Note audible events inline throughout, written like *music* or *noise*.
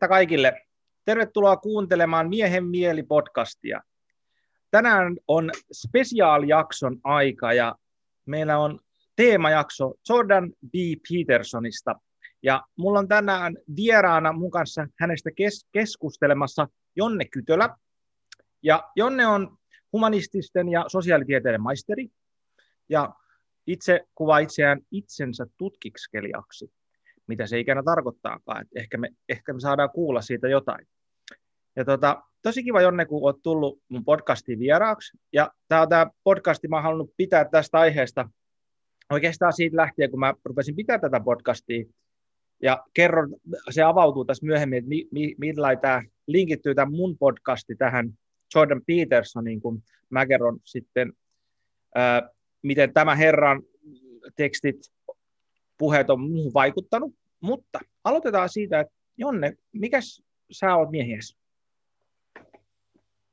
Morjesta kaikille. Tervetuloa kuuntelemaan Miehen mieli podcastia. Tänään on spesiaalijakson aika ja meillä on teemajakso Jordan B. Petersonista. Ja mulla on tänään vieraana mun kanssa hänestä kes- keskustelemassa Jonne Kytölä. Ja Jonne on humanististen ja sosiaalitieteiden maisteri ja itse kuvaa itseään itsensä tutkiskelijaksi mitä se ikinä tarkoittaakaan. että ehkä, me, ehkä me saadaan kuulla siitä jotain. Ja tota, tosi kiva Jonne, kun olet tullut mun podcastiin vieraaksi. Ja tämä on podcasti, mä oon halunnut pitää tästä aiheesta oikeastaan siitä lähtien, kun mä rupesin pitää tätä podcastia. Ja kerron, se avautuu tässä myöhemmin, että mi, mi, millä tämä linkittyy tämä mun podcasti tähän Jordan Petersonin, kun mä kerron sitten, ää, miten tämä herran tekstit, puheet on muuhun vaikuttanut. Mutta aloitetaan siitä, että Jonne, mikäs sä oot miehies?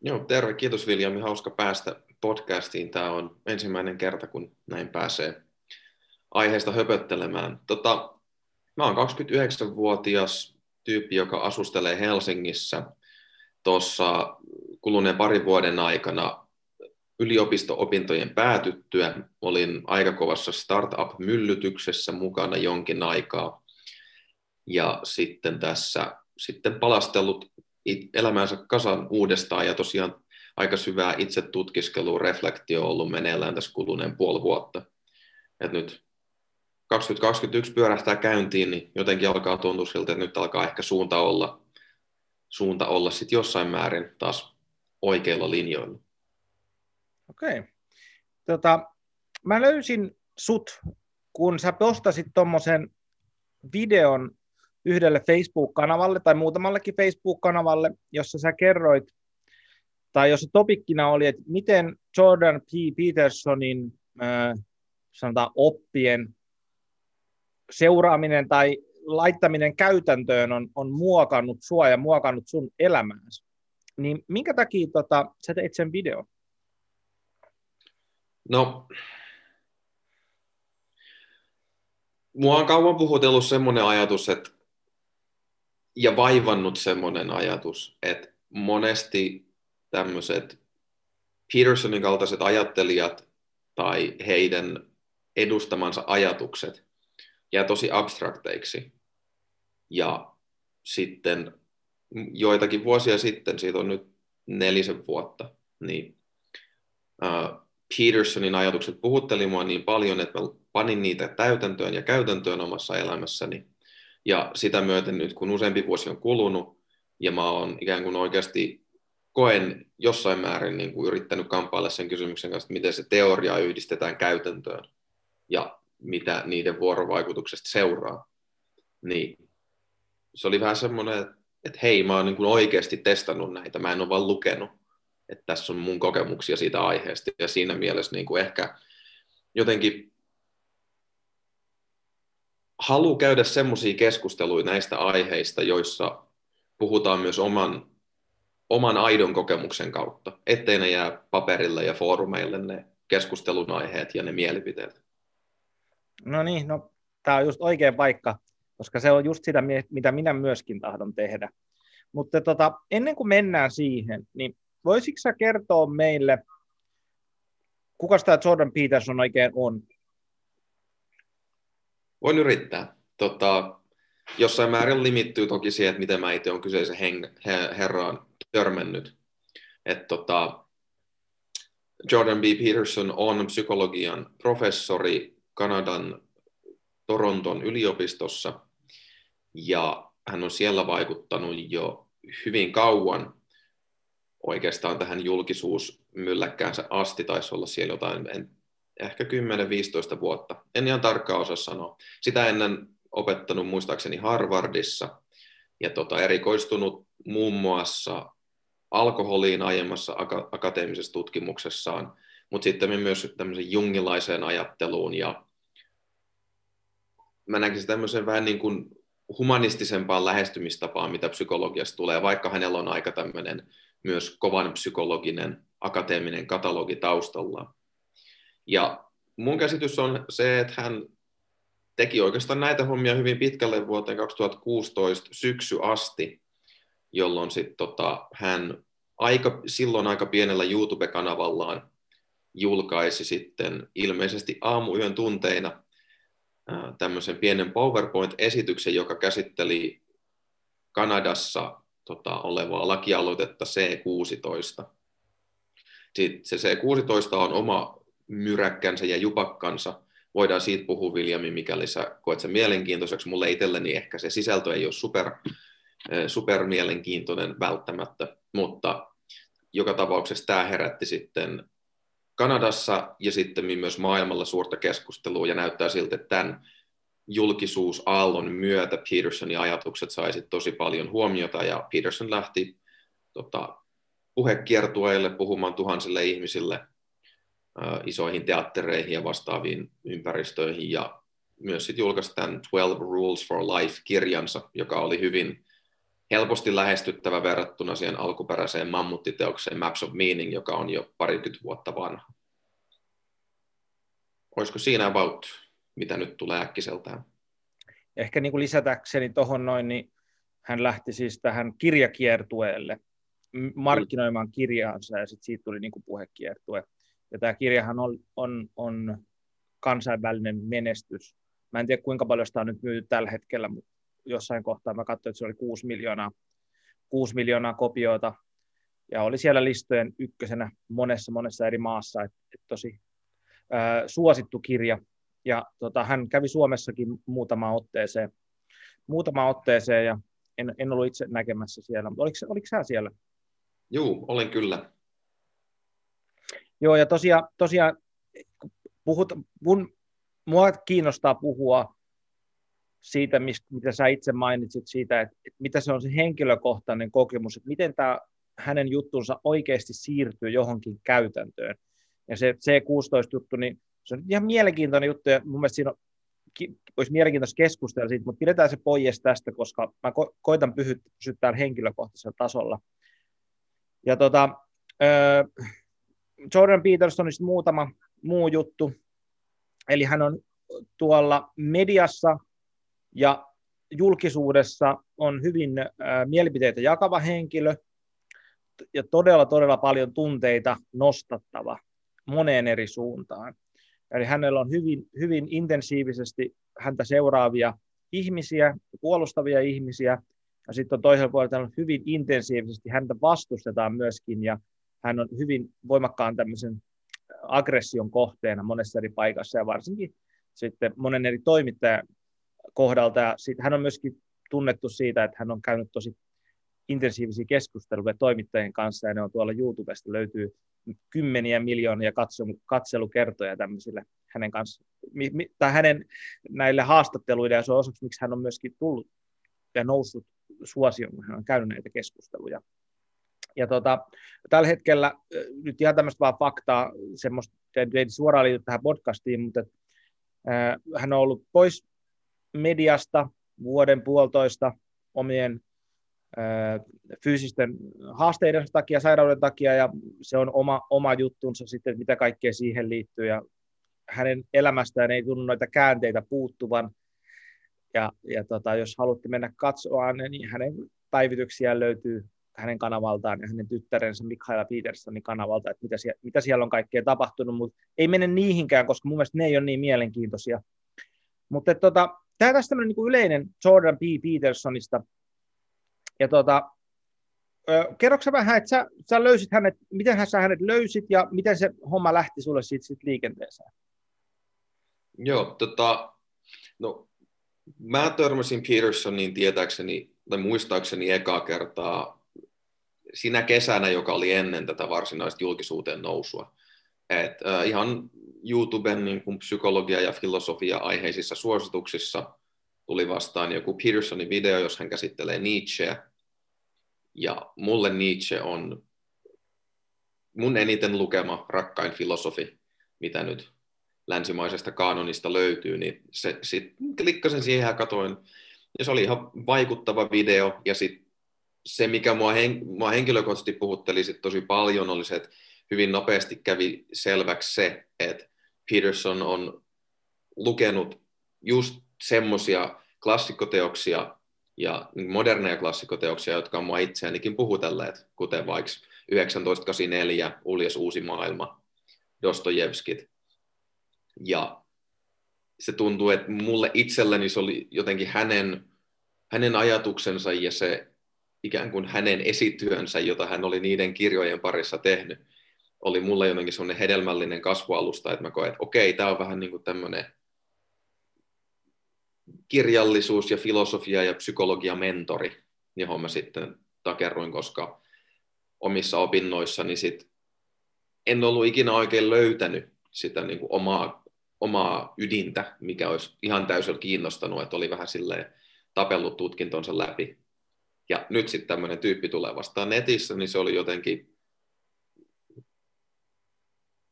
Joo, terve. Kiitos Viljami. Hauska päästä podcastiin. Tämä on ensimmäinen kerta, kun näin pääsee aiheesta höpöttelemään. Tota, mä oon 29-vuotias tyyppi, joka asustelee Helsingissä. Tuossa kuluneen parin vuoden aikana yliopisto-opintojen päätyttyä olin aika kovassa startup-myllytyksessä mukana jonkin aikaa ja sitten tässä sitten palastellut elämäänsä kasan uudestaan ja tosiaan aika syvää itse tutkiskelua, reflektio on ollut meneillään tässä kuluneen puoli vuotta. Et nyt 2021 pyörähtää käyntiin, niin jotenkin alkaa tuntua siltä, että nyt alkaa ehkä suunta olla, suunta olla sit jossain määrin taas oikeilla linjoilla. Okei. Okay. Tota, mä löysin sut, kun sä postasit tuommoisen videon yhdelle Facebook-kanavalle tai muutamallekin Facebook-kanavalle, jossa sä kerroit, tai jossa topikkina oli, että miten Jordan P. Petersonin äh, sanotaan oppien seuraaminen tai laittaminen käytäntöön on, on muokannut sua ja muokannut sun elämääsi. Niin minkä takia tota, sä teit sen videon? No, mua on kauan puhutellut semmoinen ajatus, että ja vaivannut semmoinen ajatus, että monesti tämmöiset Petersonin kaltaiset ajattelijat tai heidän edustamansa ajatukset jää tosi abstrakteiksi. Ja sitten joitakin vuosia sitten, siitä on nyt nelisen vuotta, niin uh, Petersonin ajatukset puhutteli mua niin paljon, että mä panin niitä täytäntöön ja käytäntöön omassa elämässäni. Ja sitä myöten nyt, kun useampi vuosi on kulunut, ja mä oon ikään kuin oikeasti koen jossain määrin niin kuin yrittänyt kamppailla sen kysymyksen kanssa, että miten se teoria yhdistetään käytäntöön ja mitä niiden vuorovaikutuksesta seuraa. Niin se oli vähän semmoinen, että hei, mä oon niin kuin oikeasti testannut näitä, mä en ole vaan lukenut, että tässä on mun kokemuksia siitä aiheesta. Ja siinä mielessä niin kuin ehkä jotenkin halu käydä semmoisia keskusteluja näistä aiheista, joissa puhutaan myös oman, oman aidon kokemuksen kautta, ettei ne jää paperille ja foorumeille ne keskustelun aiheet ja ne mielipiteet. No niin, no tämä on just oikea paikka, koska se on just sitä, mitä minä myöskin tahdon tehdä. Mutta tota, ennen kuin mennään siihen, niin voisitko sä kertoa meille, kuka tämä Jordan Peterson oikein on? Voin yrittää. Tota, jossain määrin limittyy toki siihen, että miten mä itse olen kyseisen heng- he- herraan törmännyt. Et tota, Jordan B. Peterson on psykologian professori Kanadan Toronton yliopistossa ja hän on siellä vaikuttanut jo hyvin kauan oikeastaan tähän julkisuusmylläkkäänsä asti, taisi olla siellä jotain, en ehkä 10-15 vuotta. En ihan tarkkaan osaa sanoa. Sitä ennen opettanut muistaakseni Harvardissa ja tota, erikoistunut muun muassa alkoholiin aiemmassa aka- akateemisessa tutkimuksessaan, mutta sitten myös tämmöisen jungilaiseen ajatteluun ja mä näkisin tämmöisen vähän niin kuin humanistisempaan lähestymistapaan, mitä psykologiasta tulee, vaikka hänellä on aika tämmöinen myös kovan psykologinen akateeminen katalogi taustalla. Ja mun käsitys on se, että hän teki oikeastaan näitä hommia hyvin pitkälle vuoteen 2016 syksy asti, jolloin sit tota, hän aika, silloin aika pienellä YouTube-kanavallaan julkaisi sitten ilmeisesti aamuyön tunteina tämmöisen pienen PowerPoint-esityksen, joka käsitteli Kanadassa tota, olevaa lakialoitetta C16. Sitten se C16 on oma myräkkänsä ja jupakkansa. Voidaan siitä puhua, Viljami, mikäli sä koet sen mielenkiintoiseksi. Mulle itselleni ehkä se sisältö ei ole super, super mielenkiintoinen välttämättä, mutta joka tapauksessa tämä herätti sitten Kanadassa ja sitten myös maailmalla suurta keskustelua ja näyttää siltä, että tämän julkisuusaallon myötä Petersonin ajatukset saisi tosi paljon huomiota ja Peterson lähti tota, puhekiertueille puhumaan tuhansille ihmisille isoihin teattereihin ja vastaaviin ympäristöihin ja myös sitten julkaisi tämän 12 Rules for Life-kirjansa, joka oli hyvin helposti lähestyttävä verrattuna siihen alkuperäiseen mammuttiteokseen Maps of Meaning, joka on jo parikymmentä vuotta vanha. Olisiko siinä about, mitä nyt tulee äkkiseltään? Ehkä niin kuin lisätäkseni tuohon noin, niin hän lähti siis tähän kirjakiertueelle markkinoimaan kirjaansa ja sitten siitä tuli niin kuin puhekiertue. Ja tämä kirjahan on, on, on kansainvälinen menestys. Mä en tiedä kuinka paljon sitä on nyt myyty tällä hetkellä, mutta jossain kohtaa mä katsoin, että se oli 6 miljoonaa, 6 miljoonaa kopioita ja oli siellä listojen ykkösenä monessa monessa eri maassa, että et tosi ää, suosittu kirja. Ja tota, hän kävi Suomessakin muutama otteeseen, muutama otteeseen ja en, en ollut itse näkemässä siellä, mutta oliko, oliko sä siellä? Joo, olen kyllä. Joo, ja tosiaan, tosiaan puhut, mun, mua kiinnostaa puhua siitä, mitä sä itse mainitsit siitä, että, että mitä se on se henkilökohtainen kokemus, että miten tämä hänen juttunsa oikeasti siirtyy johonkin käytäntöön. Ja se C16-juttu, niin se on ihan mielenkiintoinen juttu, ja mun mielestä siinä on, olisi mielenkiintoista keskustella siitä, mutta pidetään se pois tästä, koska mä ko- koitan pysyä täällä henkilökohtaisella tasolla. Ja tota, äh, Jordan Petersonista muutama muu juttu, eli hän on tuolla mediassa ja julkisuudessa on hyvin äh, mielipiteitä jakava henkilö ja todella, todella paljon tunteita nostattava moneen eri suuntaan. Eli hänellä on hyvin, hyvin intensiivisesti häntä seuraavia ihmisiä, puolustavia ihmisiä, ja sitten on toisella puolella hyvin intensiivisesti häntä vastustetaan myöskin, ja hän on hyvin voimakkaan tämmöisen aggression kohteena monessa eri paikassa, ja varsinkin sitten monen eri toimittajan kohdalta. Ja sit hän on myöskin tunnettu siitä, että hän on käynyt tosi intensiivisiä keskusteluja toimittajien kanssa, ja ne on tuolla YouTubesta löytyy kymmeniä miljoonia katselukertoja tämmöisille hänen kanssa, tai hänen näille haastatteluille, ja se on osaksi, miksi hän on myöskin tullut ja noussut suosioon, kun hän on käynyt näitä keskusteluja. Ja tota, tällä hetkellä, nyt ihan tämmöistä vaan faktaa, semmoista, ei suoraan liity tähän podcastiin, mutta äh, hän on ollut pois mediasta vuoden puolitoista omien fyysisten haasteiden takia, sairauden takia, ja se on oma, oma juttunsa sitten, mitä kaikkea siihen liittyy, ja hänen elämästään ei tunnu noita käänteitä puuttuvan, ja, ja tota, jos haluatte mennä katsomaan, niin hänen päivityksiään löytyy hänen kanavaltaan ja hänen tyttärensä Mikaela Petersonin kanavalta, että mitä, siellä, mitä siellä on kaikkea tapahtunut, mutta ei mene niihinkään, koska mun mielestä ne ei ole niin mielenkiintoisia. Mutta tota, tämä tästä tämmöinen niin yleinen Jordan P. Petersonista, ja tota, kerroksä vähän, että sä, sä löysit hänet, miten sä hänet löysit ja miten se homma lähti sulle siitä, siitä liikenteeseen? Joo, tota, no, mä törmäsin Petersonin tietääkseni tai muistaakseni ekaa kertaa siinä kesänä, joka oli ennen tätä varsinaista julkisuuteen nousua. Et, äh, ihan YouTuben niin kuin psykologia- ja filosofia-aiheisissa suosituksissa tuli vastaan joku Petersonin video, jos hän käsittelee Nietzscheä. Ja mulle Nietzsche on mun eniten lukema rakkain filosofi, mitä nyt länsimaisesta kaanonista löytyy, niin se, sit klikkasin siihen ja katoin. Ja se oli ihan vaikuttava video. Ja sit se, mikä mua, hen, mua henkilökohtaisesti puhutteli sit tosi paljon, oli se, että hyvin nopeasti kävi selväksi se, että Peterson on lukenut just semmoisia klassikkoteoksia ja moderneja klassikkoteoksia, jotka on mua itseänikin puhutelleet, kuten vaikka 1984, Uljes uusi maailma, Dostojevskit. Ja se tuntuu, että mulle itselleni se oli jotenkin hänen, hänen ajatuksensa ja se ikään kuin hänen esityönsä, jota hän oli niiden kirjojen parissa tehnyt, oli mulle jotenkin semmoinen hedelmällinen kasvualusta, että mä koen, että okei, tämä on vähän niin kuin tämmöinen kirjallisuus ja filosofia ja psykologia mentori, johon mä sitten takerruin, koska omissa opinnoissani sit en ollut ikinä oikein löytänyt sitä niin kuin omaa, omaa ydintä, mikä olisi ihan täysin kiinnostanut, että oli vähän silleen tapellut tutkintonsa läpi. Ja nyt sitten tämmöinen tyyppi tulee vastaan netissä, niin se oli jotenkin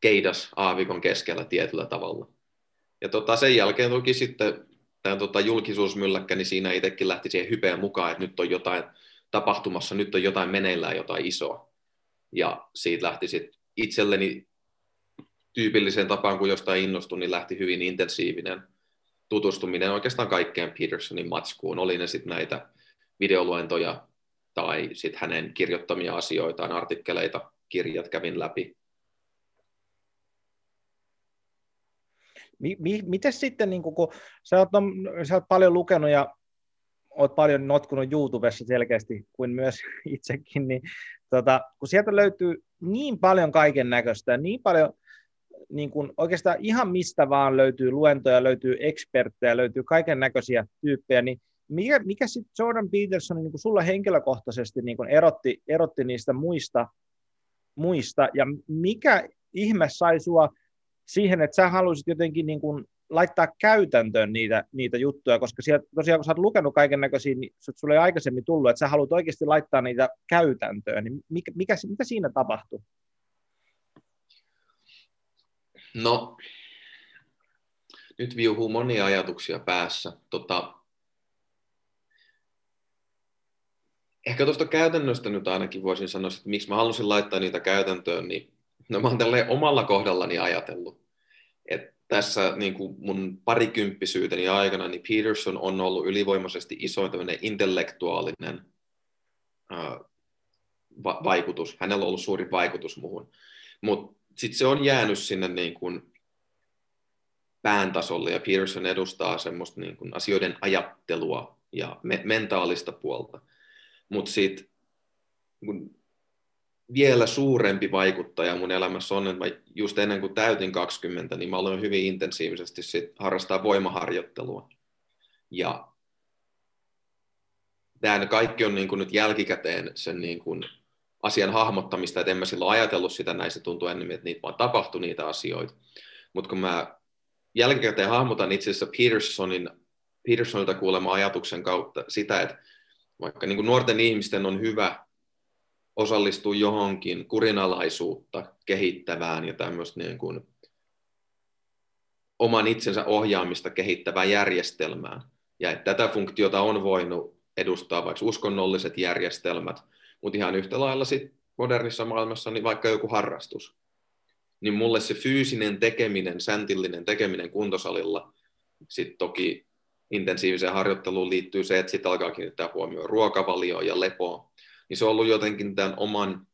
keidas aavikon keskellä tietyllä tavalla. Ja tota, sen jälkeen toki sitten tämä tota, julkisuusmylläkkä, niin siinä itsekin lähti siihen hypeen mukaan, että nyt on jotain tapahtumassa, nyt on jotain meneillään, jotain isoa. Ja siitä lähti sitten itselleni tyypilliseen tapaan, kun jostain innostui, niin lähti hyvin intensiivinen tutustuminen oikeastaan kaikkeen Petersonin matskuun. Oli ne sitten näitä videoluentoja tai sitten hänen kirjoittamia asioitaan, artikkeleita, kirjat kävin läpi. Mi, mi, miten sitten, niin kun sä oot, sä oot paljon lukenut ja oot paljon notkunut YouTubessa selkeästi kuin myös *laughs* itsekin, niin tota, kun sieltä löytyy niin paljon kaiken näköistä, niin paljon niin kun oikeastaan ihan mistä vaan löytyy luentoja, löytyy eksperttejä, löytyy kaiken näköisiä tyyppejä, niin mikä, mikä sitten Jordan Peterson niin sulla henkilökohtaisesti niin erotti, erotti niistä muista, muista, ja mikä ihme sai sua siihen, että sä haluaisit jotenkin niin kuin laittaa käytäntöön niitä, niitä juttuja, koska sieltä, tosiaan kun sä oot lukenut kaiken näköisiä, niin sulle ei aikaisemmin tullut, että sä haluat oikeasti laittaa niitä käytäntöön, niin mikä, mikä, mitä siinä tapahtuu? No, nyt viuhuu monia ajatuksia päässä. Tota, ehkä tuosta käytännöstä nyt ainakin voisin sanoa, että miksi mä halusin laittaa niitä käytäntöön, niin no mä oon omalla kohdallani ajatellut, että tässä niin kuin mun parikymppisyyteni aikana, niin Peterson on ollut ylivoimaisesti isoin tämmöinen intellektuaalinen ää, va- vaikutus. Hänellä on ollut suuri vaikutus muuhun. Mutta sitten se on jäänyt sinne niin kuin pään tasolle, ja Peterson edustaa semmoista niin kuin asioiden ajattelua ja me- mentaalista puolta. Mutta sitten vielä suurempi vaikuttaja mun elämässä on, että mä just ennen kuin täytin 20, niin mä aloin hyvin intensiivisesti sit harrastaa voimaharjoittelua. Ja tämä kaikki on niin kuin nyt jälkikäteen sen niin kuin asian hahmottamista, että en mä silloin ajatellut sitä näin, se tuntuu enemmän, että niitä vaan tapahtui niitä asioita. Mutta kun mä jälkikäteen hahmotan itse asiassa Petersonin, Petersonilta kuulema ajatuksen kautta sitä, että vaikka niin kuin nuorten ihmisten on hyvä osallistua johonkin kurinalaisuutta kehittävään ja tämmöistä niin kuin oman itsensä ohjaamista kehittävään järjestelmään. Ja että tätä funktiota on voinut edustaa vaikka uskonnolliset järjestelmät, mutta ihan yhtä lailla sit modernissa maailmassa niin vaikka joku harrastus. Niin mulle se fyysinen tekeminen, säntillinen tekeminen kuntosalilla, sitten toki intensiiviseen harjoitteluun liittyy se, että sitten alkaa kiinnittää huomioon ruokavalioon ja lepoon niin se on ollut jotenkin tämän oman,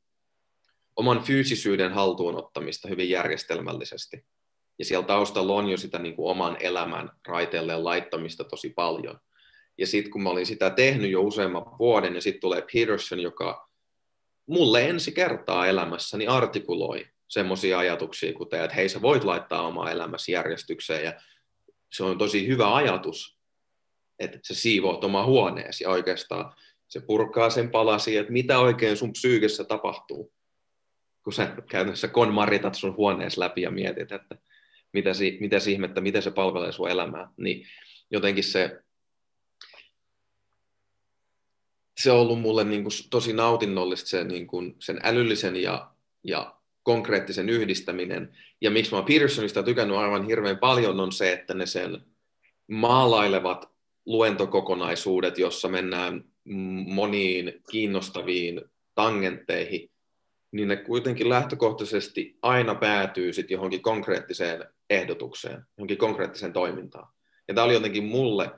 oman fyysisyyden haltuun ottamista hyvin järjestelmällisesti. Ja siellä taustalla on jo sitä niin kuin oman elämän raiteelle laittamista tosi paljon. Ja sitten kun mä olin sitä tehnyt jo useamman vuoden, ja sitten tulee Peterson, joka mulle ensi kertaa elämässäni artikuloi semmoisia ajatuksia, kuten, että hei, sä voit laittaa omaa elämäsi järjestykseen, ja se on tosi hyvä ajatus, että sä siivoot oma huoneesi, ja oikeastaan se purkaa sen palasi, että mitä oikein sun psyykessä tapahtuu, kun sä käytännössä konmaritat sun huoneessa läpi ja mietit, että mitä, mitä ihmettä, miten se palvelee sun elämää, niin jotenkin se, se on ollut mulle niin kuin tosi nautinnollista se, niin kuin sen älyllisen ja, ja konkreettisen yhdistäminen. Ja miksi mä oon Petersonista tykännyt aivan hirveän paljon on se, että ne sen maalailevat luentokokonaisuudet, jossa mennään moniin kiinnostaviin tangentteihin, niin ne kuitenkin lähtökohtaisesti aina päätyy sitten johonkin konkreettiseen ehdotukseen, johonkin konkreettiseen toimintaan. Ja tämä oli jotenkin mulle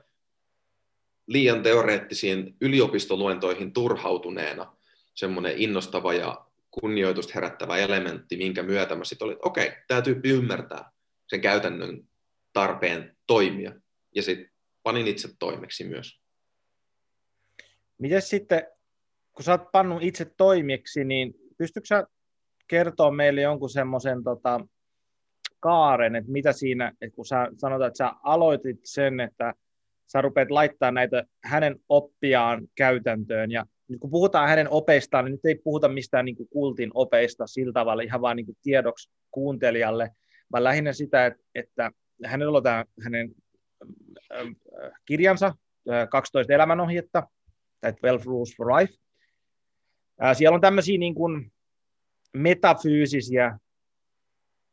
liian teoreettisiin yliopistoluentoihin turhautuneena semmoinen innostava ja kunnioitusta herättävä elementti, minkä myötä mä sitten olin, että okei, tämä tyyppi ymmärtää sen käytännön tarpeen toimia. Ja sitten panin itse toimeksi myös. Miten sitten, kun sä oot pannut itse toimiksi, niin pystytkö sä kertoa meille jonkun semmoisen tota, kaaren, että mitä siinä, että kun sä sanotaan, että sä aloitit sen, että sä rupeat laittaa näitä hänen oppiaan käytäntöön, ja nyt kun puhutaan hänen opeistaan, niin nyt ei puhuta mistään niin kuin kultin opeista sillä tavalla ihan vaan niin kuin tiedoksi kuuntelijalle, vaan lähinnä sitä, että, että hänellä on tämä hänen kirjansa, 12 elämänohjetta, tai 12 Rules for Life. Siellä on tämmöisiä niin kuin metafyysisiä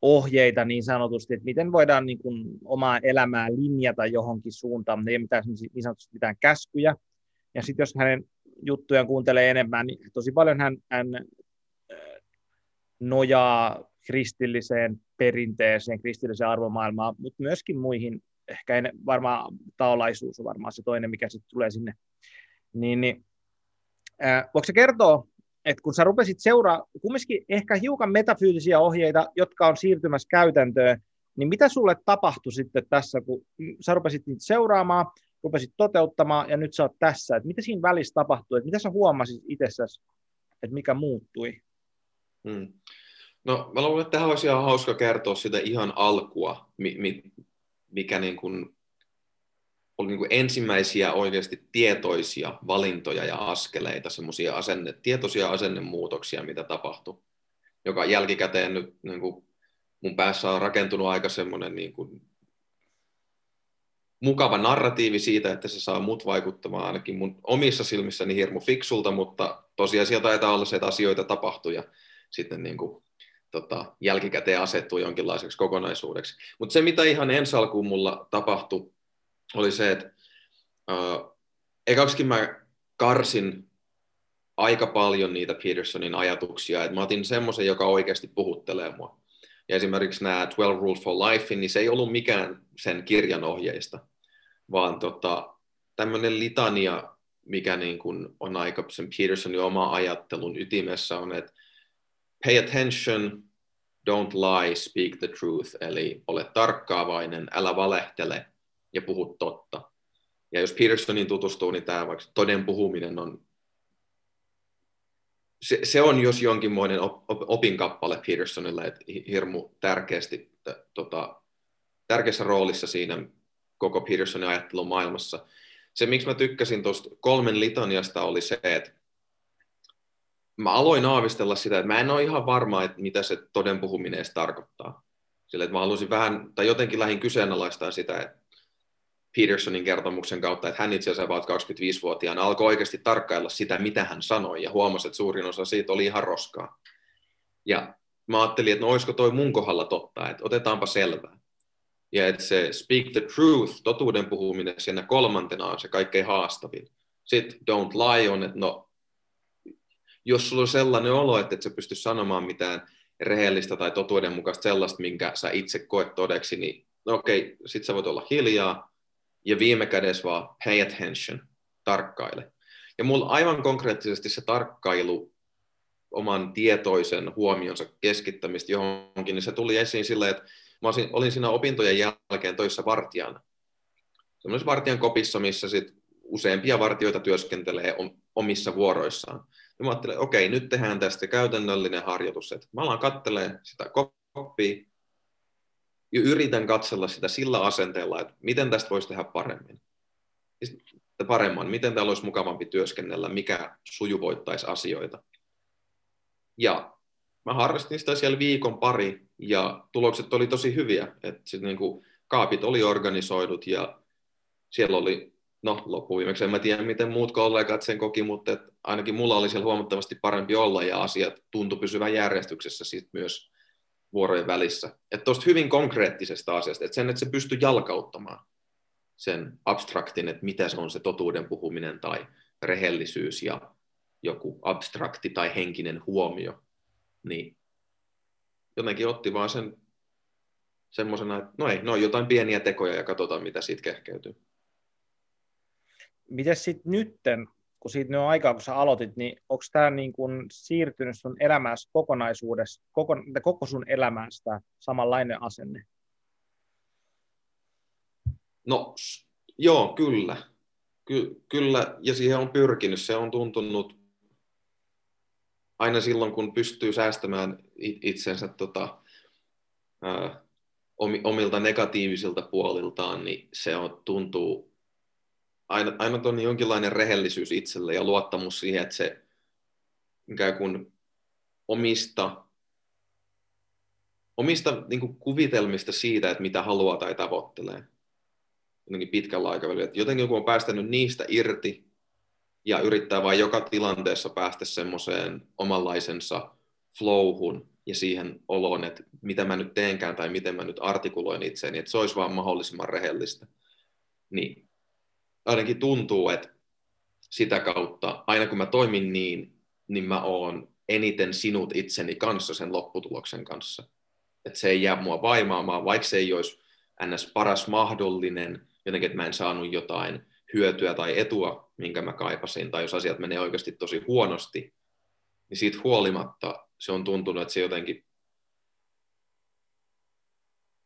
ohjeita niin sanotusti, että miten voidaan niin kuin omaa elämää linjata johonkin suuntaan, ei ole mitään niin sanotusti mitään käskyjä. Ja sitten jos hänen juttujaan kuuntelee enemmän, niin tosi paljon hän, hän nojaa kristilliseen perinteeseen, kristilliseen arvomaailmaan, mutta myöskin muihin, ehkä en, varmaan taolaisuus on varmaan se toinen, mikä sitten tulee sinne. Niin, niin, äh, voiko se kertoa, että kun sä rupesit seuraa kumminkin ehkä hiukan metafyysisiä ohjeita, jotka on siirtymässä käytäntöön, niin mitä sulle tapahtui sitten tässä, kun sä rupesit niitä seuraamaan, rupesit toteuttamaan ja nyt sä oot tässä, että mitä siinä välissä tapahtui, että mitä sä huomasit itsessäsi, että mikä muuttui? Hmm. No mä luulen, että tähän olisi ihan hauska kertoa sitä ihan alkua, mikä niin kuin oli niin kuin ensimmäisiä oikeasti tietoisia valintoja ja askeleita, semmoisia asenne, tietoisia asennemuutoksia, mitä tapahtui, joka jälkikäteen nyt niin kuin mun päässä on rakentunut aika semmoinen niin kuin mukava narratiivi siitä, että se saa mut vaikuttamaan ainakin mun omissa silmissäni hirmu fiksulta, mutta tosiasia taitaa olla se, että asioita tapahtuu ja sitten niin kuin, tota, jälkikäteen asettuu jonkinlaiseksi kokonaisuudeksi. Mutta se, mitä ihan ensi alkuun mulla tapahtui, oli se, että uh, ekaksikin mä karsin aika paljon niitä Petersonin ajatuksia, että mä otin semmoisen, joka oikeasti puhuttelee mua. Ja esimerkiksi nämä 12 Rules for Life, niin se ei ollut mikään sen kirjan ohjeista, vaan tota, tämmöinen litania, mikä niin kuin on aika sen Petersonin oma ajattelun ytimessä on, että pay attention, don't lie, speak the truth, eli ole tarkkaavainen, älä valehtele ja puhu totta. Ja jos Petersonin tutustuu, niin tämä vaikka toden puhuminen on, se, se on jos jonkinmoinen op, op, opinkappale Petersonille, että hirmu tärkeästi, tota, tärkeässä roolissa siinä koko Petersonin ajattelun maailmassa. Se, miksi mä tykkäsin tuosta kolmen litaniasta, oli se, että mä aloin aavistella sitä, että mä en ole ihan varma, että mitä se toden puhuminen edes tarkoittaa. Sillä, että mä halusin vähän, tai jotenkin lähin kyseenalaistaa sitä, että Petersonin kertomuksen kautta, että hän itse asiassa about 25-vuotiaana alkoi oikeasti tarkkailla sitä, mitä hän sanoi, ja huomasi, että suurin osa siitä oli ihan roskaa. Ja mä ajattelin, että no olisiko toi mun kohdalla totta, että otetaanpa selvää. Ja että se speak the truth, totuuden puhuminen siinä kolmantena on se kaikkein haastavin. Sitten don't lie on, että no, jos sulla on sellainen olo, että et sä pysty sanomaan mitään rehellistä tai totuudenmukaista sellaista, minkä sä itse koet todeksi, niin no okei, sit sä voit olla hiljaa, ja viime kädessä vaan pay attention, tarkkaile. Ja mulla aivan konkreettisesti se tarkkailu oman tietoisen huomionsa keskittämistä johonkin, niin se tuli esiin sillä, että mä olin siinä opintojen jälkeen töissä vartijana. Sellaisessa vartijan kopissa, missä sit useampia vartioita työskentelee omissa vuoroissaan. Ja mä ajattelin, okei, nyt tehdään tästä käytännöllinen harjoitus, että mä alan kattelee sitä koppia, ja yritän katsella sitä sillä asenteella, että miten tästä voisi tehdä paremmin. Paremman, miten täällä olisi mukavampi työskennellä, mikä sujuvoittaisi asioita. Ja mä harrastin sitä siellä viikon pari, ja tulokset oli tosi hyviä. Että niin kaapit oli organisoidut, ja siellä oli, no loppuviimeksi en mä tiedä, miten muut kollegat sen koki, mutta et ainakin mulla oli siellä huomattavasti parempi olla, ja asiat tuntui pysyvän järjestyksessä sit myös vuorojen välissä. Että tuosta hyvin konkreettisesta asiasta, että sen, että se pystyy jalkauttamaan sen abstraktin, että mitä se on se totuuden puhuminen tai rehellisyys ja joku abstrakti tai henkinen huomio, niin jotenkin otti vaan sen semmoisena, että no ei, no jotain pieniä tekoja ja katsotaan, mitä siitä kehkeytyy. Miten sitten nytten, kun siitä on aikaa, kun sä aloitit, niin onko tämä niin kun siirtynyt sun elämässä kokonaisuudessa, koko, koko sun elämästä samanlainen asenne? No joo, kyllä. Ky- kyllä, ja siihen on pyrkinyt. Se on tuntunut aina silloin, kun pystyy säästämään itsensä tota, ää, omilta negatiivisilta puoliltaan, niin se on, tuntuu aina, aina on jonkinlainen rehellisyys itselle ja luottamus siihen, että se ikään kuin omista, omista niin kuin kuvitelmista siitä, että mitä haluaa tai tavoittelee jotenkin pitkällä aikavälillä. Että jotenkin kun on päästänyt niistä irti ja yrittää vain joka tilanteessa päästä semmoiseen omanlaisensa flowhun ja siihen oloon, että mitä mä nyt teenkään tai miten mä nyt artikuloin itseäni, että se olisi vaan mahdollisimman rehellistä. Niin ainakin tuntuu, että sitä kautta, aina kun mä toimin niin, niin mä oon eniten sinut itseni kanssa sen lopputuloksen kanssa. Että se ei jää mua vaimaamaan, vaikka se ei olisi ns. paras mahdollinen, jotenkin, että mä en saanut jotain hyötyä tai etua, minkä mä kaipasin, tai jos asiat menee oikeasti tosi huonosti, niin siitä huolimatta se on tuntunut, että se jotenkin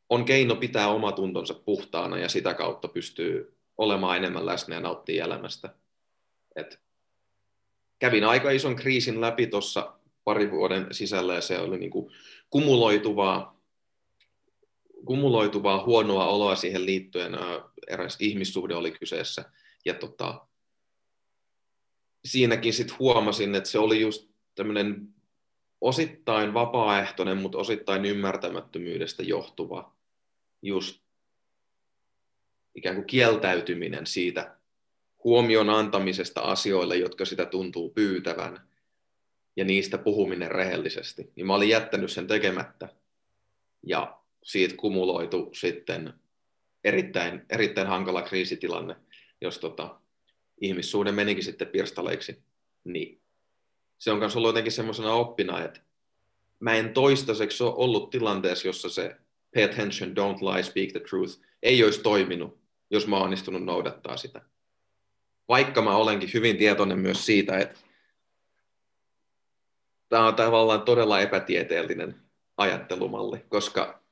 on keino pitää oma tuntonsa puhtaana ja sitä kautta pystyy olemaan enemmän läsnä ja nauttii elämästä. Et kävin aika ison kriisin läpi tuossa pari vuoden sisällä ja se oli niin kuin kumuloituvaa, kumuloituvaa huonoa oloa siihen liittyen. Eräs ihmissuhde oli kyseessä ja tota, siinäkin sitten huomasin, että se oli just tämmöinen osittain vapaaehtoinen, mutta osittain ymmärtämättömyydestä johtuva just ikään kuin kieltäytyminen siitä huomion antamisesta asioille, jotka sitä tuntuu pyytävän, ja niistä puhuminen rehellisesti. Niin mä olin jättänyt sen tekemättä, ja siitä kumuloitu sitten erittäin, erittäin hankala kriisitilanne, jos tota, ihmissuhde menikin sitten pirstaleiksi, niin se on myös ollut jotenkin semmoisena oppina, että mä en toistaiseksi ole ollut tilanteessa, jossa se pay attention, don't lie, speak the truth ei olisi toiminut, jos mä onnistunut noudattaa sitä. Vaikka mä olenkin hyvin tietoinen myös siitä, että tämä on tavallaan todella epätieteellinen ajattelumalli, koska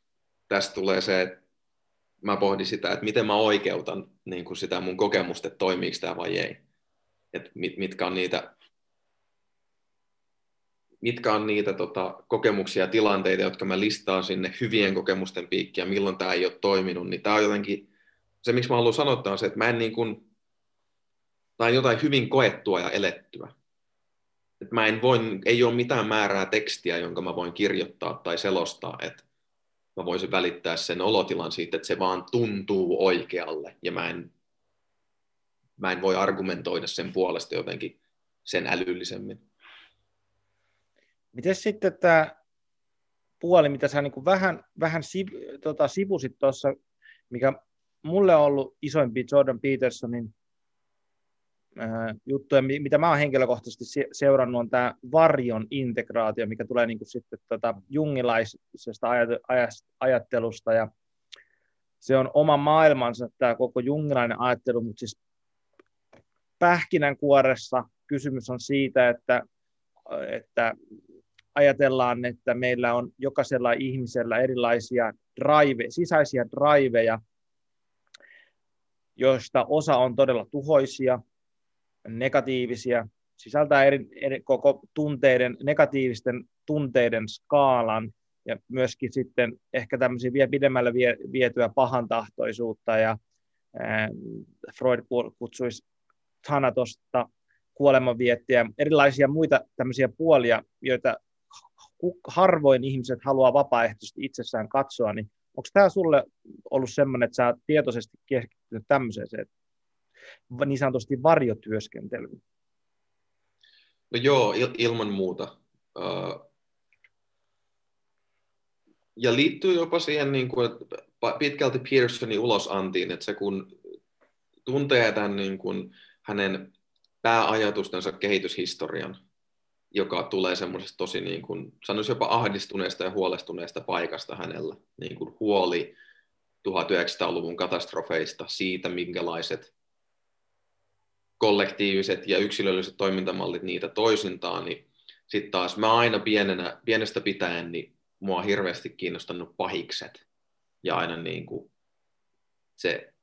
tästä tulee se, että mä pohdin sitä, että miten mä oikeutan niin kuin sitä mun kokemusta, että toimiiko tämä vai ei. Että mit, mitkä on niitä mitkä on niitä tota, kokemuksia ja tilanteita, jotka mä listaan sinne hyvien kokemusten piikkiä, milloin tämä ei ole toiminut, niin tämä on jotenkin, se miksi mä haluan sanoa, on se, että mä en niin kuin, tai jotain hyvin koettua ja elettyä. Et mä en voi, ei ole mitään määrää tekstiä, jonka mä voin kirjoittaa tai selostaa, että mä voisin välittää sen olotilan siitä, että se vaan tuntuu oikealle, ja mä en, mä en voi argumentoida sen puolesta jotenkin sen älyllisemmin. Miten sitten tämä puoli, mitä sä niin vähän, vähän siv, tota, sivusit tuossa, mikä mulle on ollut isoimpi Jordan Petersonin ää, juttuja, mitä mä oon henkilökohtaisesti seurannut, on tämä varjon integraatio, mikä tulee niin kuin sitten tota jungilaisesta ajattelusta, ja se on oma maailmansa tämä koko jungilainen ajattelu, mutta siis pähkinänkuoressa kysymys on siitä, että, että ajatellaan, että meillä on jokaisella ihmisellä erilaisia drive, sisäisiä driveja, joista osa on todella tuhoisia, negatiivisia, sisältää eri, eri, koko tunteiden, negatiivisten tunteiden skaalan ja myöskin sitten ehkä tämmöisiä vielä pidemmälle vie, vietyä pahantahtoisuutta ja ää, Freud kutsuisi Thanatosta kuolemanviettiä, erilaisia muita tämmöisiä puolia, joita harvoin ihmiset haluaa vapaaehtoisesti itsessään katsoa, niin onko tämä sulle ollut sellainen, että sä oot tietoisesti keskittynyt tämmöiseen, niin sanotusti varjotyöskentelyyn? No joo, il- ilman muuta. Uh, ja liittyy jopa siihen niin kuin, että pitkälti Pearsonin ulosantiin, että se kun tuntee tämän niin kuin, hänen pääajatustensa kehityshistorian, joka tulee semmoisesta tosi, niin kuin, sanoisin jopa ahdistuneesta ja huolestuneesta paikasta hänellä. Niin kuin huoli 1900-luvun katastrofeista, siitä minkälaiset kollektiiviset ja yksilölliset toimintamallit niitä toisintaan, niin sitten taas mä aina pienenä, pienestä pitäen, niin mua on hirveästi kiinnostanut pahikset. Ja aina niin kuin se,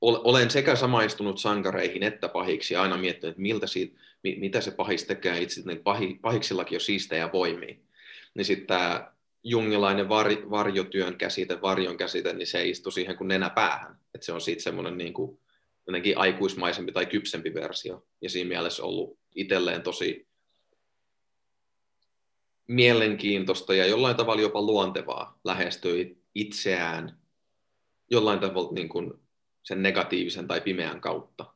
olen sekä samaistunut sankareihin että pahiksi ja aina miettinyt, että miltä siitä, mitä se pahis tekee itse, että pahiksillakin on siistejä voimia. Niin sitten tämä jungilainen var, varjotyön käsite, varjon käsite, niin se istuu siihen kuin nenä päähän. Että se on siitä semmoinen niin kuin, jotenkin aikuismaisempi tai kypsempi versio. Ja siinä mielessä ollut itselleen tosi mielenkiintoista ja jollain tavalla jopa luontevaa lähestyä itseään jollain tavalla niin kuin sen negatiivisen tai pimeän kautta.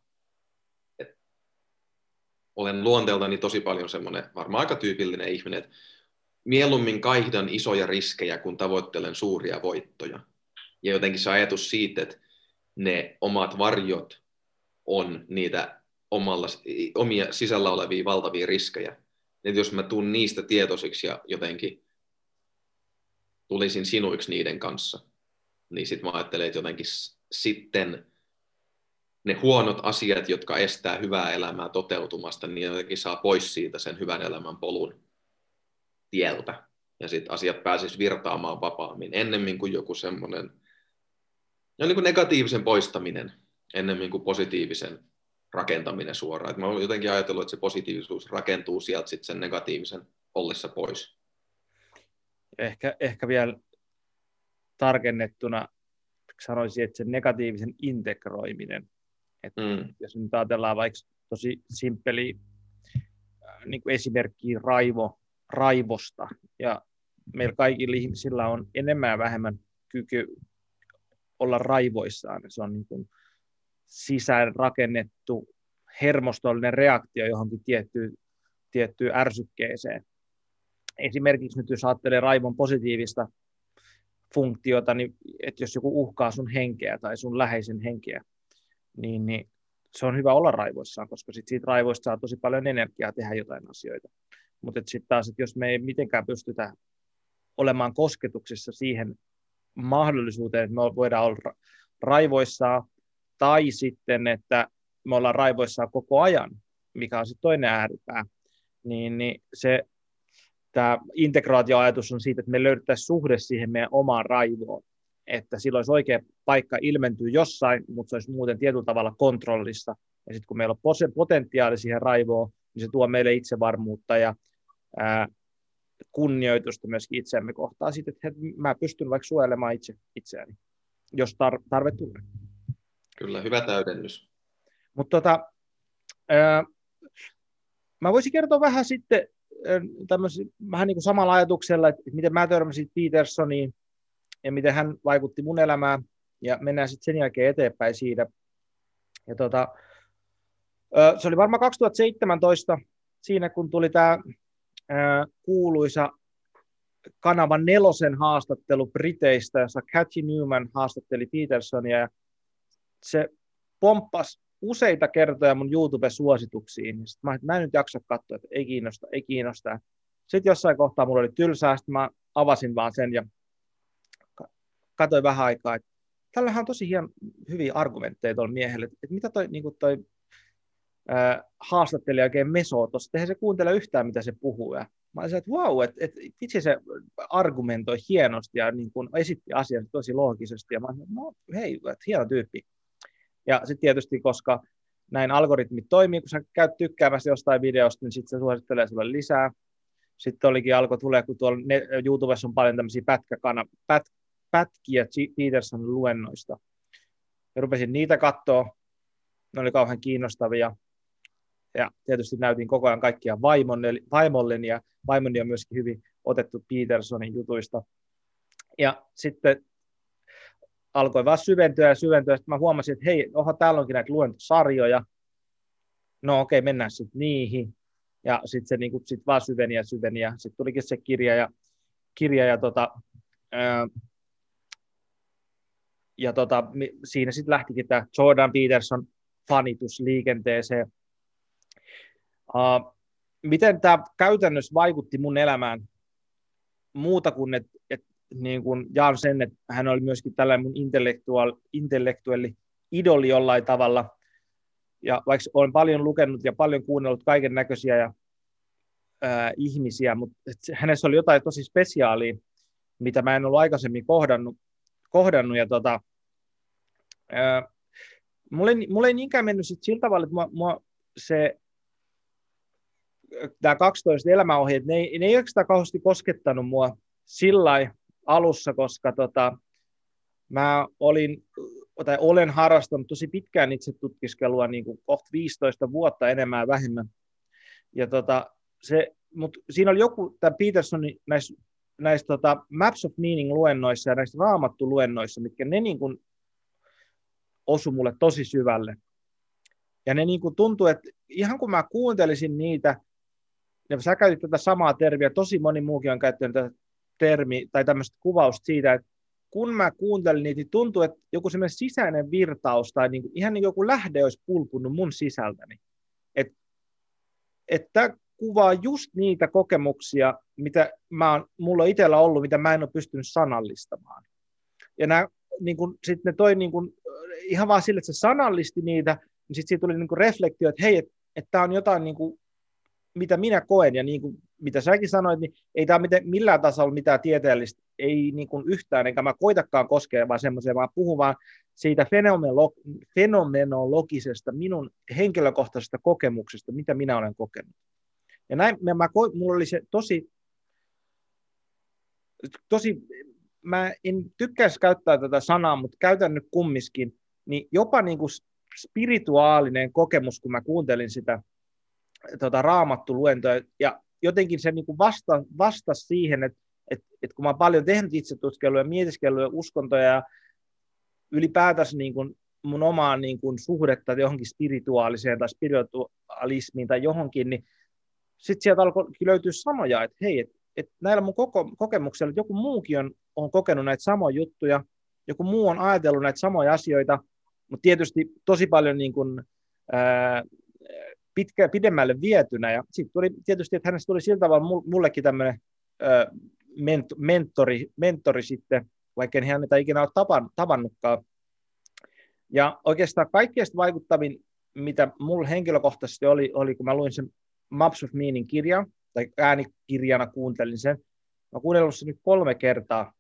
Olen luonteeltani tosi paljon semmoinen varmaan aika tyypillinen ihminen, että mieluummin kaihdan isoja riskejä, kun tavoittelen suuria voittoja. Ja jotenkin se ajatus siitä, että ne omat varjot on niitä omalla, omia sisällä olevia valtavia riskejä. Että jos mä tuun niistä tietoisiksi ja jotenkin tulisin sinuiksi niiden kanssa, niin sitten mä ajattelen, että jotenkin sitten ne huonot asiat, jotka estää hyvää elämää toteutumasta, niin jotenkin saa pois siitä sen hyvän elämän polun tieltä. Ja sitten asiat pääsis virtaamaan vapaammin ennemmin kuin joku semmoinen no niin kuin negatiivisen poistaminen ennemmin kuin positiivisen rakentaminen suoraan. Et mä olen jotenkin ajatellut, että se positiivisuus rakentuu sieltä sitten sen negatiivisen ollessa pois. Ehkä, ehkä vielä tarkennettuna sanoisin, että se negatiivisen integroiminen. Että mm. Jos nyt ajatellaan vaikka tosi simppeli äh, niin kuin esimerkki raivo, raivosta, ja meillä kaikilla ihmisillä on enemmän ja vähemmän kyky olla raivoissaan. Se on niin kuin sisään rakennettu hermostollinen reaktio johonkin tiettyyn, tiettyyn ärsykkeeseen. Esimerkiksi nyt jos ajattelee raivon positiivista funktiota, niin että jos joku uhkaa sun henkeä tai sun läheisen henkeä, niin, niin se on hyvä olla raivoissaan, koska sit siitä raivoista saa tosi paljon energiaa tehdä jotain asioita. Mutta sitten taas, että jos me ei mitenkään pystytä olemaan kosketuksessa siihen mahdollisuuteen, että me voidaan olla raivoissaan, tai sitten, että me ollaan raivoissaan koko ajan, mikä on sitten toinen ääripää, niin, niin se tämä integraatioajatus on siitä, että me löydettäisiin suhde siihen meidän omaan raivoon, että silloin olisi oikea paikka ilmentyy jossain, mutta se olisi muuten tietyllä tavalla kontrollissa. Ja sitten kun meillä on potentiaali siihen raivoon, niin se tuo meille itsevarmuutta ja ää, kunnioitusta myöskin itseämme kohtaan. Sitten, että mä pystyn vaikka suojelemaan itse, itseäni, jos tar- tarve tulee. Kyllä, hyvä täydennys. Mutta tota, ää, mä voisin kertoa vähän sitten vähän niin kuin samalla ajatuksella, että miten mä törmäsin Petersoniin ja miten hän vaikutti mun elämään, ja mennään sitten sen jälkeen eteenpäin siitä. Ja tota, se oli varmaan 2017 siinä, kun tuli tämä kuuluisa kanavan nelosen haastattelu Briteistä, jossa Cathy Newman haastatteli Petersonia, ja se pomppasi useita kertoja mun YouTube-suosituksiin. Sitten mä, mä en nyt jaksa katsoa, että ei kiinnosta, ei kiinnosta. Sitten jossain kohtaa mulla oli tylsää, sitten mä avasin vaan sen ja katsoin vähän aikaa, että tällähän on tosi hien, hyviä argumentteja tuolla miehelle, että mitä toi, niin kuin toi ää, haastattelija oikein mesoo tuossa, eihän se kuuntele yhtään, mitä se puhuu. Ja mä olisin, että wow, että, että itse se argumentoi hienosti ja niin kuin esitti asian tosi loogisesti. Ja mä olisin, no hei, että hieno tyyppi. Ja sitten tietysti, koska näin algoritmit toimii, kun sä käyt tykkäämässä jostain videosta, niin sitten se suosittelee sulle lisää. Sitten olikin alkoi tulee, kun tuolla YouTubessa on paljon tämmöisiä pätkäkana, pät, pätkiä Petersonin luennoista. Ja rupesin niitä katsoa, ne oli kauhean kiinnostavia. Ja tietysti näytin koko ajan kaikkia vaimolle, vaimolle ja vaimoni on myöskin hyvin otettu Petersonin jutuista. Ja sitten alkoi vaan syventyä ja syventyä. Sitten mä huomasin, että hei, oha, täällä onkin näitä luentosarjoja. No okei, okay, mennään sitten niihin. Ja sitten se niinku, sit vaan syveni ja syveni ja sitten tulikin se kirja ja, kirja ja, tota, ää, ja tota, siinä sitten lähtikin tämä Jordan Peterson fanitus liikenteeseen. Uh, miten tämä käytännössä vaikutti mun elämään muuta kuin, että et, niin kuin jaan sen, että hän oli myöskin tällainen mun intellektuaali, intellektuelli idoli jollain tavalla. Ja vaikka olen paljon lukenut ja paljon kuunnellut kaiken näköisiä ja ihmisiä, mutta hänessä oli jotain tosi spesiaalia, mitä mä en ollut aikaisemmin kohdannut. Kohdannut ja tota, ää, mulle, mulle ei niinkään mennyt sit sillä tavalla, että mua, mua se tämä 12 elämäohjeet, ne ei, ne ei oikeastaan kauheasti koskettanut mua sillä alussa, koska tota, mä olin, tai olen harrastanut tosi pitkään itse tutkiskelua, niin kuin kohta 15 vuotta enemmän ja vähemmän. Ja tota, se, mut siinä oli joku, tämä Petersonin näissä, näissä tota Maps of Meaning-luennoissa ja näissä raamattu-luennoissa, mitkä ne niin kuin osu mulle tosi syvälle. Ja ne niin kuin tuntui, että ihan kun mä kuuntelisin niitä, ja sä käytit tätä samaa termiä, tosi moni muukin on käyttänyt tätä termi, tai tämmöistä kuvausta siitä, että kun mä kuuntelin niitä, niin tuntui, että joku semmoinen sisäinen virtaus tai niin kuin, ihan niin kuin joku lähde olisi pulpunut mun sisältäni. Että et kuvaa just niitä kokemuksia, mitä mä oon, mulla on itsellä ollut, mitä mä en ole pystynyt sanallistamaan. Ja nämä, niin kun, sit ne toi niin kun, ihan vaan sille, että se sanallisti niitä, niin sitten siitä tuli niin reflektio, että hei, että et tämä on jotain niin kuin mitä minä koen, ja niin kuin, mitä säkin sanoit, niin ei tämä millään tasolla mitään tieteellistä, ei niin kuin yhtään, enkä mä koitakaan koskea vaan semmoisia, vaan puhun vaan siitä fenomenolo- fenomenologisesta, minun henkilökohtaisesta kokemuksesta, mitä minä olen kokenut. Ja näin, mä, mä, mulla oli se tosi, tosi, mä en tykkäisi käyttää tätä sanaa, mutta käytän nyt kummiskin, niin jopa niin kuin spirituaalinen kokemus, kun mä kuuntelin sitä tota, raamattu luentoja, ja jotenkin se niin kuin vasta, vastasi siihen, että et, et kun mä oon paljon tehnyt itse tutkiskelua ja mietiskelua ja uskontoja ja ylipäätänsä niin kuin mun omaan niin kuin suhdetta johonkin spirituaaliseen tai spiritualismiin tai johonkin, niin sitten sieltä alkoi löytyä sanoja, että hei, että et näillä mun koko, kokemuksilla, että joku muukin on, on kokenut näitä samoja juttuja, joku muu on ajatellut näitä samoja asioita, mutta tietysti tosi paljon niin kuin, ää, pitkä, pidemmälle vietynä. Ja sitten tuli tietysti, että hänestä tuli sillä tavalla mullekin tämmöinen mentori, mentori sitten, vaikka en häntä ikinä ole tapan, tavannutkaan. Ja oikeastaan kaikkein vaikuttavin, mitä mulla henkilökohtaisesti oli, oli, kun mä luin sen Maps of Meaning kirjan, tai äänikirjana kuuntelin sen. Mä kuunnellut sen nyt kolme kertaa.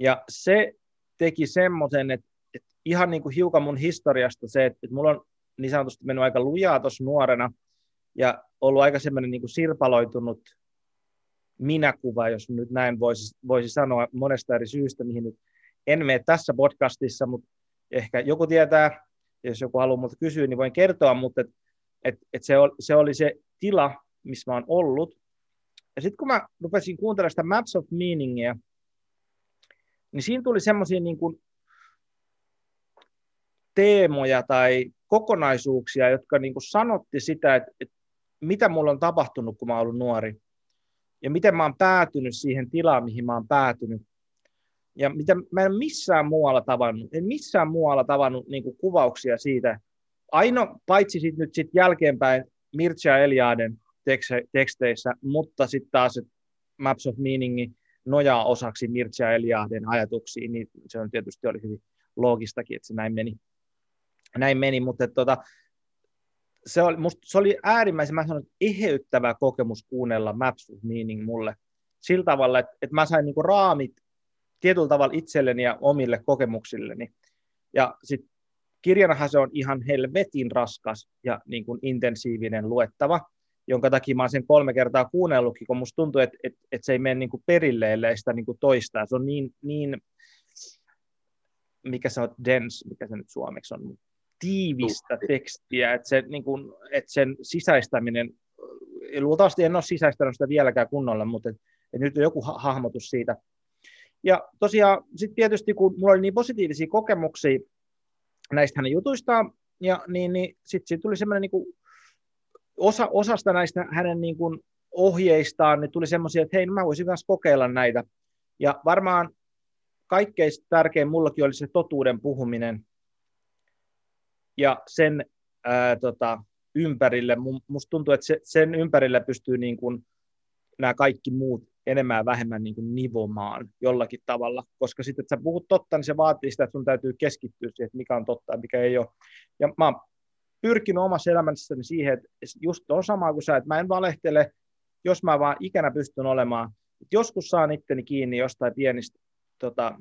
Ja se teki semmoisen, että, että ihan niin kuin hiukan mun historiasta se, että, että mulla on niin sanotusti mennyt aika lujaa tuossa nuorena ja ollut aika semmoinen niin kuin sirpaloitunut minäkuva, jos nyt näin voisi, voisi sanoa monesta eri syystä, mihin nyt en mene tässä podcastissa, mutta ehkä joku tietää, jos joku haluaa minulta kysyä, niin voin kertoa, mutta et, et, se, oli, se oli se tila, missä mä oon ollut. Ja sitten kun mä rupesin kuuntelemaan sitä Maps of Meaningia, niin siinä tuli semmoisia niin kuin teemoja tai kokonaisuuksia, jotka niin kuin sanotti sitä, että, että mitä mulla on tapahtunut, kun mä oon ollut nuori, ja miten mä oon päätynyt siihen tilaan, mihin mä oon päätynyt. Ja mitä mä en missään muualla tavannut, en missään muualla tavannut niin kuin kuvauksia siitä, aino paitsi sit nyt sit jälkeenpäin Mircea Eliaden teksteissä, mutta sitten taas Maps of Meaning nojaa osaksi Mircea Eliaden ajatuksiin, niin se on tietysti oli hyvin loogistakin, että se näin meni näin meni, mutta tota, se, oli, musta, se oli äärimmäisen, mä sanon, eheyttävä kokemus kuunnella Maps of Meaning mulle. Sillä tavalla, että, että mä sain niinku raamit tietyllä tavalla itselleni ja omille kokemuksilleni. Ja sitten kirjanahan se on ihan helvetin raskas ja niin kuin intensiivinen luettava, jonka takia mä oon sen kolme kertaa kuunnellutkin, kun musta tuntuu, että, että, että se ei mene niin kuin perille, ellei sitä niin kuin toistaa. Se on niin, niin mikä se on, dense, mikä se nyt suomeksi on, tiivistä tekstiä, että, se, niin kuin, että sen sisäistäminen, luultavasti en ole sisäistänyt sitä vieläkään kunnolla, mutta että, että nyt on joku ha- hahmotus siitä. Ja tosiaan sitten tietysti, kun mulla oli niin positiivisia kokemuksia näistä hänen jutuistaan, ja, niin, niin sitten tuli semmoinen niin osa, osasta näistä hänen niin kuin, ohjeistaan, niin tuli semmoisia, että hei, no mä voisin myös kokeilla näitä. Ja varmaan kaikkein tärkein mullakin oli se totuuden puhuminen, ja sen ää, tota, ympärille. Musta tuntuu, että se, sen ympärille pystyy niin kuin nämä kaikki muut enemmän ja vähemmän niin kuin nivomaan jollakin tavalla, koska sitten, että sä puhut totta, niin se vaatii sitä, että sun täytyy keskittyä siihen, että mikä on totta ja mikä ei ole. Ja mä oon pyrkinyt omassa elämässäni siihen, että just on sama kuin sä, että mä en valehtele, jos mä vaan ikänä pystyn olemaan. Joskus saan itteni kiinni jostain pienistä tota,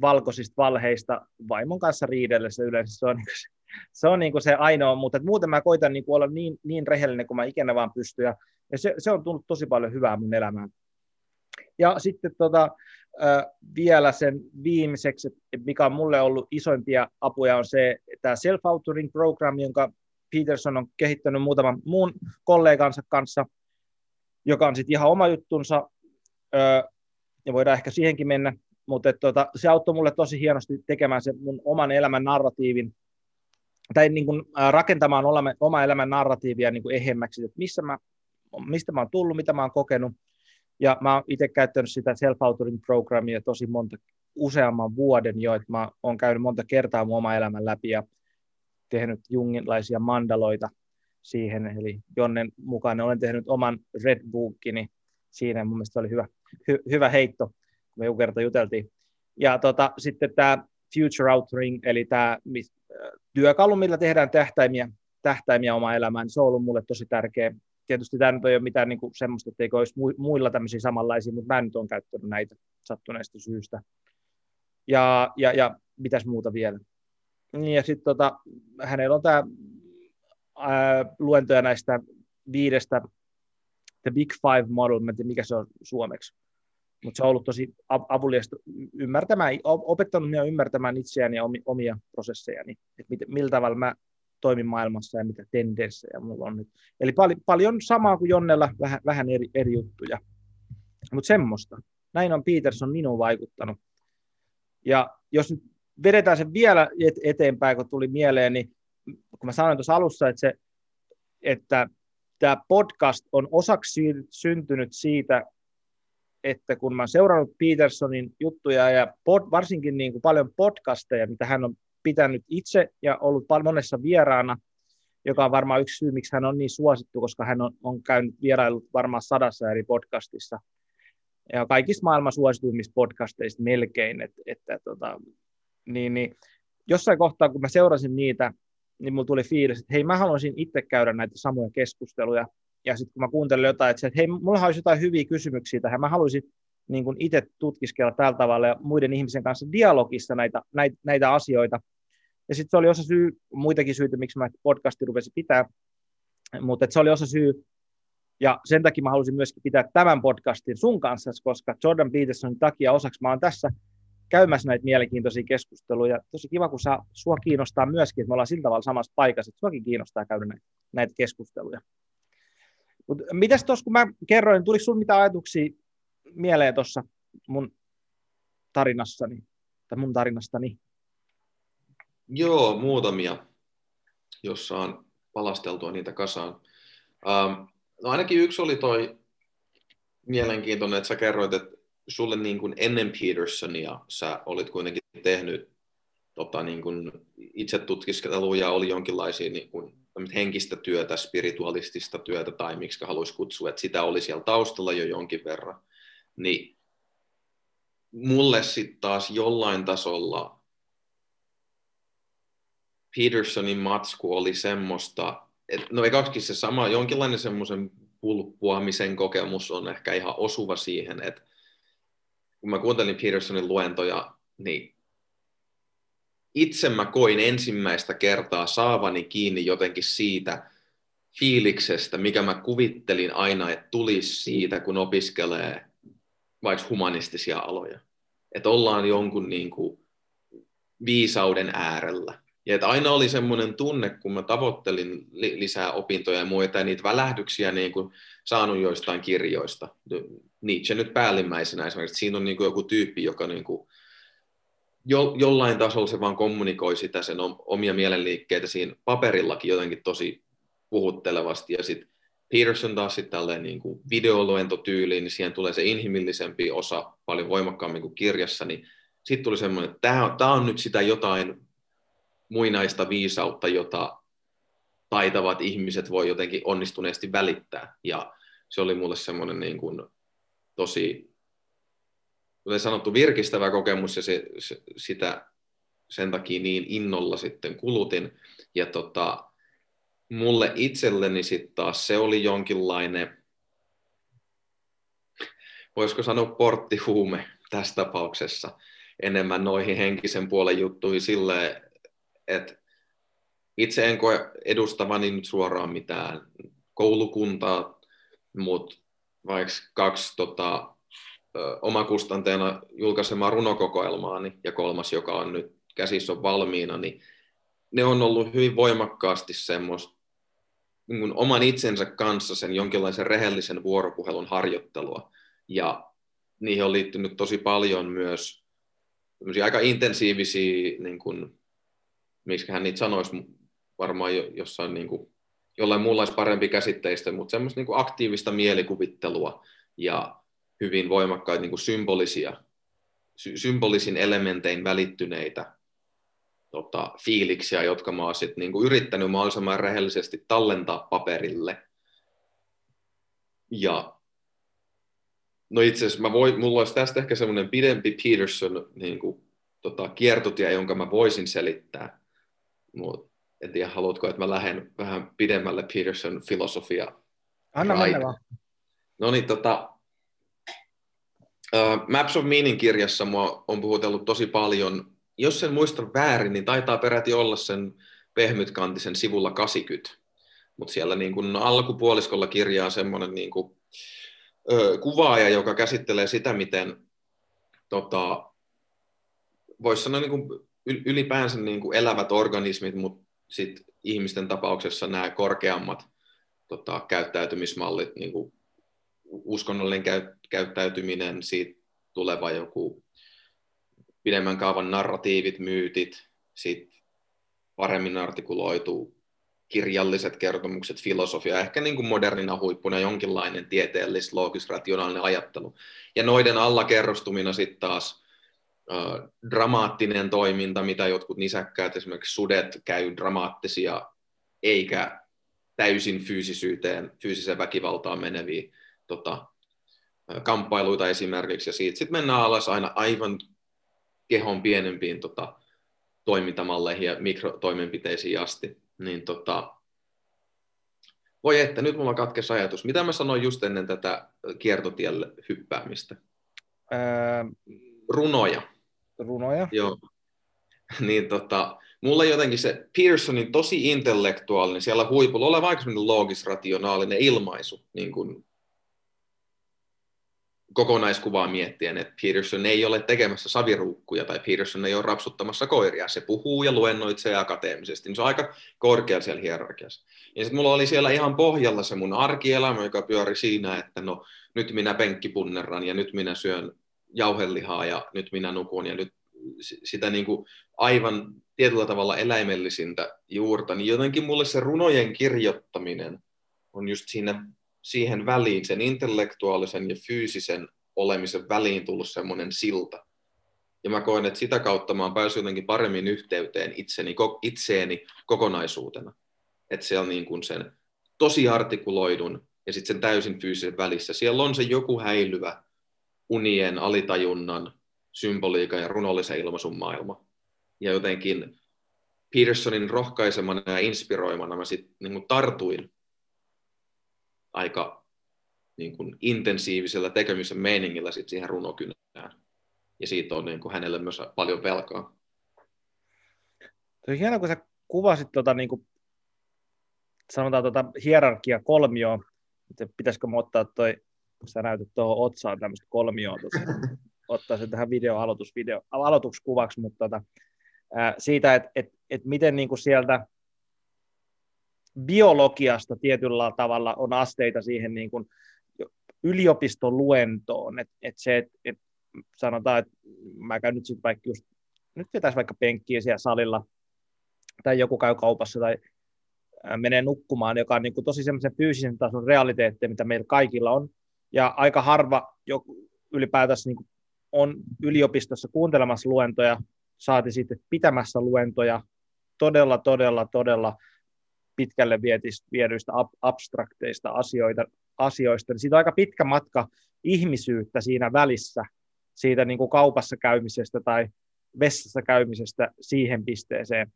valkoisista valheista vaimon kanssa riidellessä yleensä. Se on, niin se, se, on niin kuin se ainoa, mutta muuten mä koitan niin olla niin, niin rehellinen kuin mä ikinä vaan pystyn. Ja, ja se, se on tullut tosi paljon hyvää mun elämään. Ja sitten tota, vielä sen viimeiseksi, mikä on mulle ollut isoimpia apuja, on se tämä self-authoring program, jonka Peterson on kehittänyt muutaman muun kollegansa kanssa, joka on sitten ihan oma juttunsa, ja voidaan ehkä siihenkin mennä, mutta tota, se auttoi mulle tosi hienosti tekemään sen mun oman elämän narratiivin, tai niin kuin, äh, rakentamaan oma elämän narratiivia niin kuin ehemmäksi, että missä mä, mistä mä oon tullut, mitä mä oon kokenut, ja mä oon itse käyttänyt sitä self-authoring programmia tosi monta, useamman vuoden jo, että mä oon käynyt monta kertaa mun oma elämän läpi ja tehnyt junginlaisia mandaloita siihen, eli Jonnen mukaan olen tehnyt oman Red Bookini. Siinä, mun mielestä oli hyvä, hy, hyvä heitto, kun me joku kerta juteltiin. Ja tota, sitten tämä Future Outring, eli tämä työkalu, millä tehdään tähtäimiä, tähtäimiä omaa elämään, niin se on ollut mulle tosi tärkeä tietysti tämä nyt ei ole mitään niin kuin semmoista, että olisi muilla tämmöisiä samanlaisia, mutta mä nyt olen käyttänyt näitä sattuneista syystä. Ja, ja, ja mitäs muuta vielä. Niin, ja sitten tota, hänellä on tämä luentoja näistä viidestä The Big Five Model, mä en tiedä mikä se on suomeksi, mutta se on ollut tosi avuliasta ymmärtämään, opettanut minua ymmärtämään itseäni ja omia prosessejani, että millä tavalla mä toimin maailmassa ja mitä tendenssejä mulla on nyt. Eli pal- paljon samaa kuin Jonnella, vähän, vähän eri, eri juttuja. Mutta semmoista. Näin on Peterson minuun vaikuttanut. Ja jos nyt vedetään sen vielä et- eteenpäin, kun tuli mieleen, niin kun mä sanoin tuossa alussa, että, se, että tämä podcast on osaksi syntynyt siitä, että kun mä oon seurannut Petersonin juttuja ja pod, varsinkin niin kuin paljon podcasteja, mitä hän on pitänyt itse ja ollut monessa vieraana, joka on varmaan yksi syy, miksi hän on niin suosittu, koska hän on, on käynyt vierailut varmaan sadassa eri podcastissa. Ja kaikista maailman suosituimmista podcasteista melkein. Et, että, tota, niin, niin, jossain kohtaa, kun mä seurasin niitä, niin mulla tuli fiilis, että hei, mä haluaisin itse käydä näitä samoja keskusteluja. Ja sitten kun mä kuuntelin jotain, että hei, mulla olisi jotain hyviä kysymyksiä tähän, mä haluaisin niin kuin itse tutkiskella tällä tavalla ja muiden ihmisen kanssa dialogissa näitä, näitä, näitä asioita. Ja sitten se oli osa syy, muitakin syitä, miksi mä podcasti rupesin pitää, mutta se oli osa syy, ja sen takia mä halusin myöskin pitää tämän podcastin sun kanssa, koska Jordan Petersonin takia osaksi mä oon tässä käymässä näitä mielenkiintoisia keskusteluja. Tosi kiva, kun saa, sua kiinnostaa myöskin, että me ollaan sillä tavalla samassa paikassa, että suakin kiinnostaa käydä näitä, näitä keskusteluja. Mut mitäs tuossa, kun mä kerroin, tuliko sinulla mitään ajatuksia mieleen tuossa mun tarinassani, tai mun tarinastani? Joo, muutamia, jos saan palasteltua niitä kasaan. Ähm, no ainakin yksi oli toi mielenkiintoinen, että sä kerroit, että sulle niin kuin ennen Petersonia sä olit kuitenkin tehnyt tota, niin kuin itse tutkiskelua oli jonkinlaisia niin kuin, henkistä työtä, spiritualistista työtä tai miksi haluaisi kutsua, että sitä oli siellä taustalla jo jonkin verran niin mulle sitten taas jollain tasolla Petersonin matsku oli semmoista, että no ekaksikin se sama, jonkinlainen semmoisen pulppuamisen kokemus on ehkä ihan osuva siihen, että kun mä kuuntelin Petersonin luentoja, niin itse mä koin ensimmäistä kertaa saavani kiinni jotenkin siitä fiiliksestä, mikä mä kuvittelin aina, että tulisi siitä, kun opiskelee vaikka humanistisia aloja. Että ollaan jonkun niin kuin viisauden äärellä. Ja että aina oli semmoinen tunne, kun mä tavoittelin li- lisää opintoja ja muita, ja niitä välähdyksiä niin kuin saanut joistain kirjoista. Nietzsche nyt päällimmäisenä esimerkiksi. Siinä on niin kuin joku tyyppi, joka niin kuin jo, jollain tasolla se vaan kommunikoi sitä sen omia mielenliikkeitä siinä paperillakin jotenkin tosi puhuttelevasti. Ja sitten Peterson taas sitten tälleen niin kuin videoluentotyyliin, niin siihen tulee se inhimillisempi osa paljon voimakkaammin kuin kirjassa, niin sitten tuli semmoinen, että tämä on, tämä on nyt sitä jotain muinaista viisautta, jota taitavat ihmiset voi jotenkin onnistuneesti välittää. Ja se oli mulle semmoinen niin kuin tosi, kuten sanottu, virkistävä kokemus ja se, se, sitä sen takia niin innolla sitten kulutin. Ja tota, mulle itselleni sitten taas se oli jonkinlainen, voisiko sanoa porttihuume tässä tapauksessa, enemmän noihin henkisen puolen juttuihin silleen, että itse en koe edustavani nyt suoraan mitään koulukuntaa, mutta vaikka kaksi tota, omakustanteena julkaisemaa runokokoelmaani ja kolmas, joka on nyt käsissä on valmiina, niin ne on ollut hyvin voimakkaasti semmoista niin oman itsensä kanssa sen jonkinlaisen rehellisen vuoropuhelun harjoittelua. Ja niihin on liittynyt tosi paljon myös aika intensiivisiä, niin kuin, miksi hän niitä sanoisi, varmaan jossain niin kuin, jollain muulla olisi parempi käsitteistä, mutta semmoista niin kuin aktiivista mielikuvittelua ja hyvin voimakkaita niin kuin symbolisia, sy- symbolisin elementein välittyneitä tota, fiiliksiä, jotka mä oon sit, niin kuin yrittänyt mahdollisimman rehellisesti tallentaa paperille. Ja no itse asiassa mä voin, mulla olisi tästä ehkä semmoinen pidempi Peterson niin kuin, tota, kiertotie, jonka mä voisin selittää. Mut en tiedä, haluatko, että mä lähden vähän pidemmälle Peterson filosofia. Anna mennä vaan. No niin, tota, uh, Maps of Meaning-kirjassa mua on puhutellut tosi paljon jos sen muista väärin, niin taitaa peräti olla sen pehmytkantisen sivulla 80. Mutta siellä niin kun alkupuoliskolla kirjaa semmoinen niin kuvaaja, joka käsittelee sitä, miten tota, voisi sanoa niin kuin ylipäänsä niin kuin elävät organismit, mutta sit ihmisten tapauksessa nämä korkeammat tota, käyttäytymismallit, niin uskonnollinen käy, käyttäytyminen, siitä tuleva joku pidemmän kaavan narratiivit, myytit, sit paremmin artikuloitu kirjalliset kertomukset, filosofia, ehkä niin kuin modernina huippuna jonkinlainen tieteellis, loogis, rationaalinen ajattelu. Ja noiden alla kerrostumina sitten taas äh, dramaattinen toiminta, mitä jotkut nisäkkäät, esimerkiksi sudet, käy dramaattisia, eikä täysin fyysisyyteen, fyysiseen väkivaltaan meneviä tota, kamppailuita esimerkiksi, ja siitä sitten mennään alas aina aivan kehon pienempiin tota, toimintamalleihin ja mikrotoimenpiteisiin asti, niin tota, voi että, nyt mulla katkesi ajatus. Mitä mä sanoin just ennen tätä kiertotielle hyppäämistä? Ää... Runoja. Runoja? Joo. *laughs* niin tota, mulla jotenkin se Pearsonin tosi intellektuaalinen, siellä huipulla oleva aika loogis-rationaalinen ilmaisu, niin kuin kokonaiskuvaa miettien, että Peterson ei ole tekemässä saviruukkuja tai Peterson ei ole rapsuttamassa koiria. Se puhuu ja luennoitsee akateemisesti. Niin se on aika korkea siellä hierarkiassa. Ja sitten mulla oli siellä ihan pohjalla se mun arkielämä, joka pyöri siinä, että no nyt minä penkkipunnerran ja nyt minä syön jauhelihaa ja nyt minä nukun ja nyt sitä niin kuin aivan tietyllä tavalla eläimellisintä juurta, niin jotenkin mulle se runojen kirjoittaminen on just siinä siihen väliin, sen intellektuaalisen ja fyysisen olemisen väliin tullut semmoinen silta. Ja mä koen, että sitä kautta mä oon päässyt jotenkin paremmin yhteyteen itseni, itseeni kokonaisuutena. Että se on niin kuin sen tosi artikuloidun ja sitten sen täysin fyysisen välissä. Siellä on se joku häilyvä unien, alitajunnan, symboliikan ja runollisen ilmaisun maailma. Ja jotenkin Petersonin rohkaisemana ja inspiroimana mä sitten niin tartuin aika niin kuin intensiivisellä tekemisen meiningillä sit siihen runokynään. Ja siitä on niin kuin hänelle myös paljon velkaa. On hienoa, kun sä kuvasit tuota, niin kuin, sanotaan tuota hierarkia kolmioon, pitäisikö me ottaa toi, kun sä näytät tuohon otsaan tämmöistä kolmioa, *laughs* ottaa se tähän video aloitusvideo, aloitukskuvaksi, mutta tuota, ää, siitä, että et, et miten niin kuin sieltä biologiasta tietyllä tavalla on asteita siihen niin kuin yliopiston luentoon, että et se, että et sanotaan, että mä käyn nyt sitten vaikka just, nyt pitäisi vaikka penkkiä siellä salilla, tai joku käy kaupassa tai menee nukkumaan, joka on niin kuin tosi semmoisen fyysisen tason realiteetti, mitä meillä kaikilla on, ja aika harva joku ylipäätänsä niin kuin on yliopistossa kuuntelemassa luentoja, saati sitten pitämässä luentoja, todella, todella, todella pitkälle viedyistä abstrakteista asioita, asioista, niin siitä on aika pitkä matka ihmisyyttä siinä välissä, siitä niin kuin kaupassa käymisestä tai vessassa käymisestä siihen pisteeseen.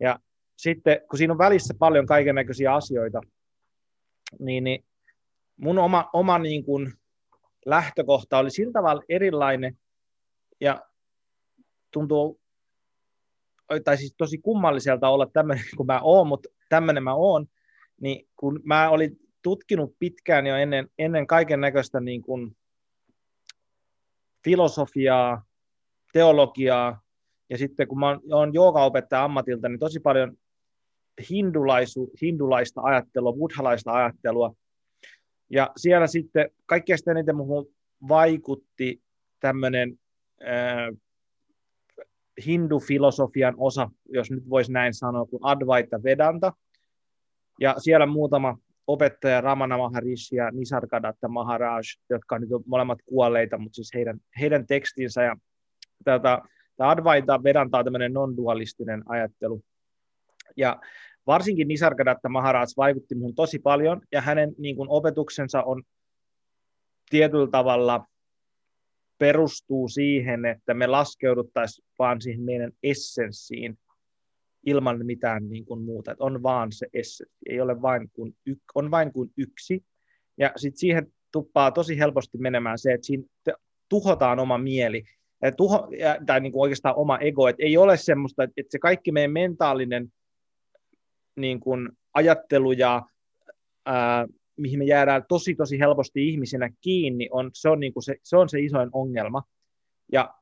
Ja sitten, kun siinä on välissä paljon kaiken näköisiä asioita, niin, niin mun oma, oma niin kuin lähtökohta oli sillä tavalla erilainen, ja tuntuu, tai siis tosi kummalliselta olla tämmöinen kuin mä oon, mutta tämmöinen mä oon, niin kun mä olin tutkinut pitkään jo ennen, ennen kaiken näköistä niin kuin filosofiaa, teologiaa, ja sitten kun mä oon joogaopettaja ammatilta, niin tosi paljon hindulaisu, hindulaista ajattelua, buddhalaista ajattelua, ja siellä sitten kaikkein eniten muuhun vaikutti tämmöinen äh, hindufilosofian osa, jos nyt voisi näin sanoa, kuin Advaita Vedanta. Ja siellä muutama opettaja Ramana Maharishi ja Nisargadatta Maharaj, jotka on molemmat kuolleita, mutta siis heidän, heidän tekstinsä. Ja tätä, tämä Advaita Vedanta on tämmöinen non-dualistinen ajattelu. Ja varsinkin Nisargadatta Maharaj vaikutti minun tosi paljon, ja hänen niin kuin, opetuksensa on tietyllä tavalla perustuu siihen, että me laskeuduttaisiin vaan siihen meidän essenssiin ilman mitään niin kuin muuta. Että on vaan se essenssi, ei ole vain kuin, y- on vain kuin yksi. Ja sitten siihen tuppaa tosi helposti menemään se, että siinä tuhotaan oma mieli, ja tuho, tai niin kuin oikeastaan oma ego, että ei ole semmoista, että se kaikki meidän mentaalinen niin kuin ajattelu ja ää, mihin me jäädään tosi tosi helposti ihmisinä kiinni, on, se, on niin kuin se, se on se isoin ongelma. Ja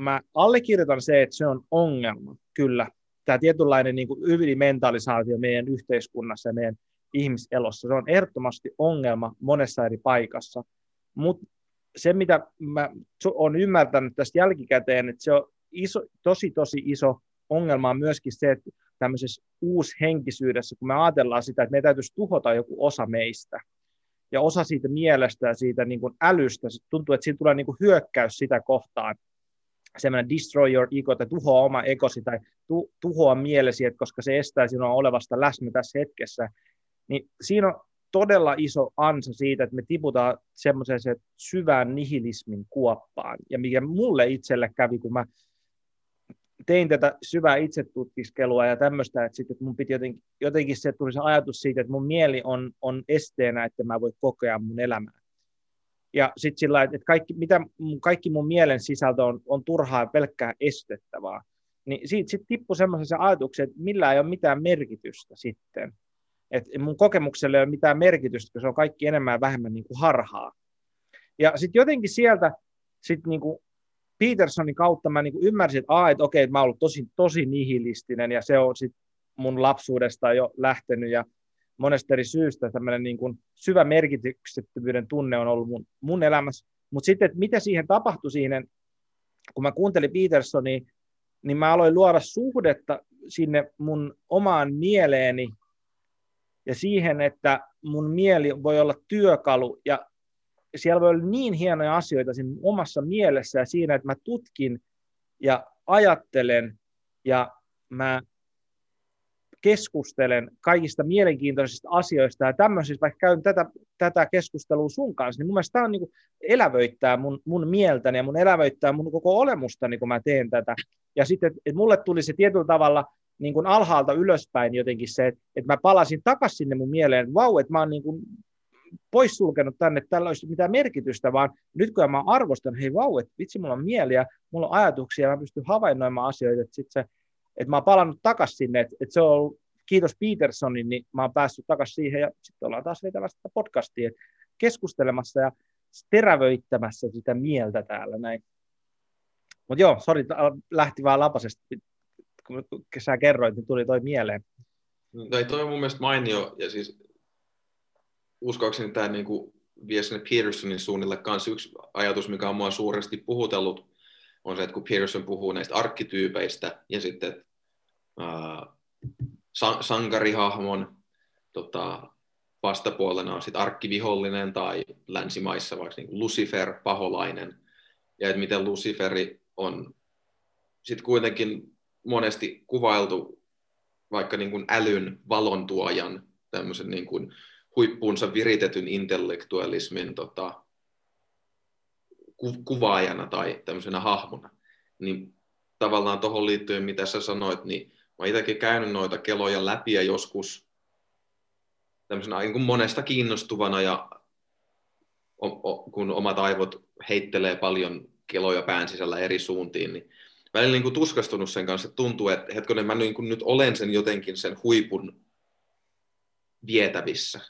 mä allekirjoitan se, että se on ongelma, kyllä. Tämä tietynlainen niin kuin ylimentalisaatio meidän yhteiskunnassa ja meidän ihmiselossa, se on ehdottomasti ongelma monessa eri paikassa. Mutta se, mitä mä olen ymmärtänyt tästä jälkikäteen, että se on iso, tosi, tosi iso ongelma on myöskin se, että tämmöisessä uushenkisyydessä, kun me ajatellaan sitä, että meidän täytyisi tuhota joku osa meistä, ja osa siitä mielestä ja siitä niin kuin älystä, se tuntuu, että siinä tulee niin kuin hyökkäys sitä kohtaan, semmoinen destroy your ego, että tuhoa oma egosi tai tu, tuhoa mielesi, että koska se estää sinua olevasta läsnä tässä hetkessä, niin siinä on todella iso ansa siitä, että me tiputaan semmoiseen syvään nihilismin kuoppaan. Ja mikä mulle itselle kävi, kun mä tein tätä syvää itsetutkiskelua ja tämmöistä, että, sitten, että mun piti jotenkin, jotenkin se tuli se ajatus siitä, että mun mieli on, on esteenä, että mä voin kokea mun elämää. Ja sitten sillä että kaikki, mitä, kaikki mun mielen sisältö on, on turhaa ja pelkkää estettävää. Niin siitä sitten tippui semmoisen se ajatuksen, että millä ei ole mitään merkitystä sitten. Että mun kokemukselle ei ole mitään merkitystä, koska se on kaikki enemmän ja vähemmän niin kuin harhaa. Ja sitten jotenkin sieltä sit niin kuin Petersonin kautta mä niin ymmärsin, että, aa, että okei, että mä oon ollut tosi, tosi nihilistinen ja se on sit mun lapsuudesta jo lähtenyt ja monesta eri syystä tämmöinen niin kuin syvä merkityksettömyyden tunne on ollut mun, mun elämässä. Mutta sitten, että mitä siihen tapahtui siihen, kun mä kuuntelin Petersonia, niin mä aloin luoda suhdetta sinne mun omaan mieleeni ja siihen, että mun mieli voi olla työkalu ja siellä voi olla niin hienoja asioita siinä omassa mielessä ja siinä, että mä tutkin ja ajattelen ja mä keskustelen kaikista mielenkiintoisista asioista ja tämmöisistä, vaikka käyn tätä, tätä keskustelua sun kanssa, niin mun mielestä tämä on niin kuin elävöittää mun, mun mieltäni ja mun elävöittää mun koko olemustani, kun mä teen tätä. Ja sitten, että mulle tuli se tietyllä tavalla niin kuin alhaalta ylöspäin jotenkin se, että, että mä palasin takaisin sinne mun mieleen, vau, että mä oon niin kuin poissulkenut tänne, että tällä olisi mitään merkitystä, vaan nyt kun mä arvostan, hei vau, että vitsi, mulla on mieliä, mulla on ajatuksia, mä pystyn havainnoimaan asioita, että, sit se, että mä oon palannut takaisin sinne, että, että se on ollut, kiitos Petersonin, niin mä oon päässyt takaisin siihen, ja sitten ollaan taas vetämässä sitä podcastia, keskustelemassa ja terävöittämässä sitä mieltä täällä näin. Mutta joo, sori, lähti vaan lapasesti, kun sä kerroit, niin tuli toi mieleen. No, toi on mun mielestä mainio, ja siis uskoakseni tämä niin kuin vie sinne Petersonin suunnille. Kanssa yksi ajatus, mikä on mua suuresti puhutellut, on se, että kun Peterson puhuu näistä arkkityypeistä ja sitten äh, sankarihahmon tota, vastapuolena on sitten arkkivihollinen tai länsimaissa vaikka niin Lucifer, paholainen, ja että miten Luciferi on sitten kuitenkin monesti kuvailtu vaikka niin kuin älyn valontuojan, tämmöisen niin kuin huippuunsa viritetyn intellektualismin tota, ku, kuvaajana tai tämmöisenä hahmona, niin tavallaan tuohon liittyen, mitä sä sanoit, niin mä itsekin käynyt noita keloja läpi ja joskus tämmöisenä niin kuin monesta kiinnostuvana ja kun omat aivot heittelee paljon keloja pään sisällä eri suuntiin, niin välillä niin kuin tuskastunut sen kanssa, että tuntuu, että hetkonen, mä niin kuin nyt olen sen jotenkin sen huipun vietävissä.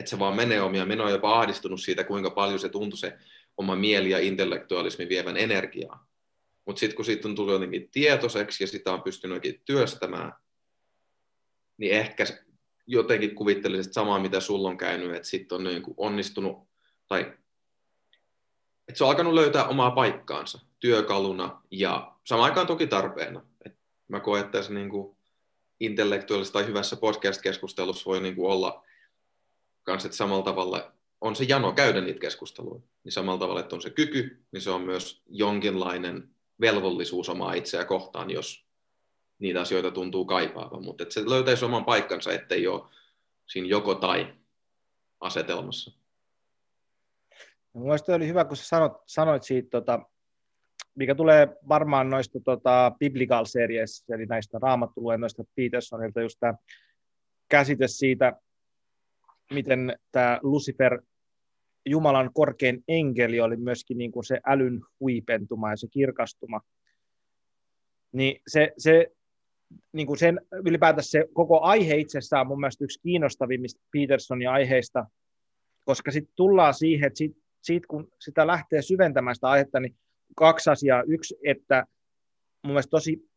Että se vaan menee omia menoja, jopa ahdistunut siitä, kuinka paljon se tuntui se oma mieli ja intellektualismi vievän energiaa. Mutta sitten kun siitä on tullut jotenkin tietoiseksi ja sitä on pystynyt työstämään, niin ehkä jotenkin kuvittelisin että samaa, mitä sulla on käynyt, että sitten on niin onnistunut, tai että se on alkanut löytää omaa paikkaansa työkaluna ja samaan aikaan toki tarpeena. Et mä koen, että tässä niin intellektuaalisessa tai hyvässä podcast-keskustelussa voi niin olla kans, että samalla tavalla on se jano käydä niitä keskusteluja. Niin samalla tavalla, että on se kyky, niin se on myös jonkinlainen velvollisuus omaa itseä kohtaan, jos niitä asioita tuntuu kaipaavan. Mutta että se löytäisi oman paikkansa, ettei ole siinä joko tai asetelmassa. No, Mielestäni oli hyvä, kun sä sanoit, sanoit siitä, tota, mikä tulee varmaan noista tota, biblical series, eli näistä raamattuluennoista Petersonilta, just tämä käsite siitä, miten tämä Lucifer, Jumalan korkein enkeli, oli myöskin niin kuin se älyn huipentuma ja se kirkastuma. Niin se, se niin kuin sen, ylipäätänsä se koko aihe itsessään on mun mielestä yksi kiinnostavimmista Petersonin aiheista, koska sitten tullaan siihen, että sit, siitä kun sitä lähtee syventämään sitä aihetta, niin kaksi asiaa. Yksi, että mun mielestä tosi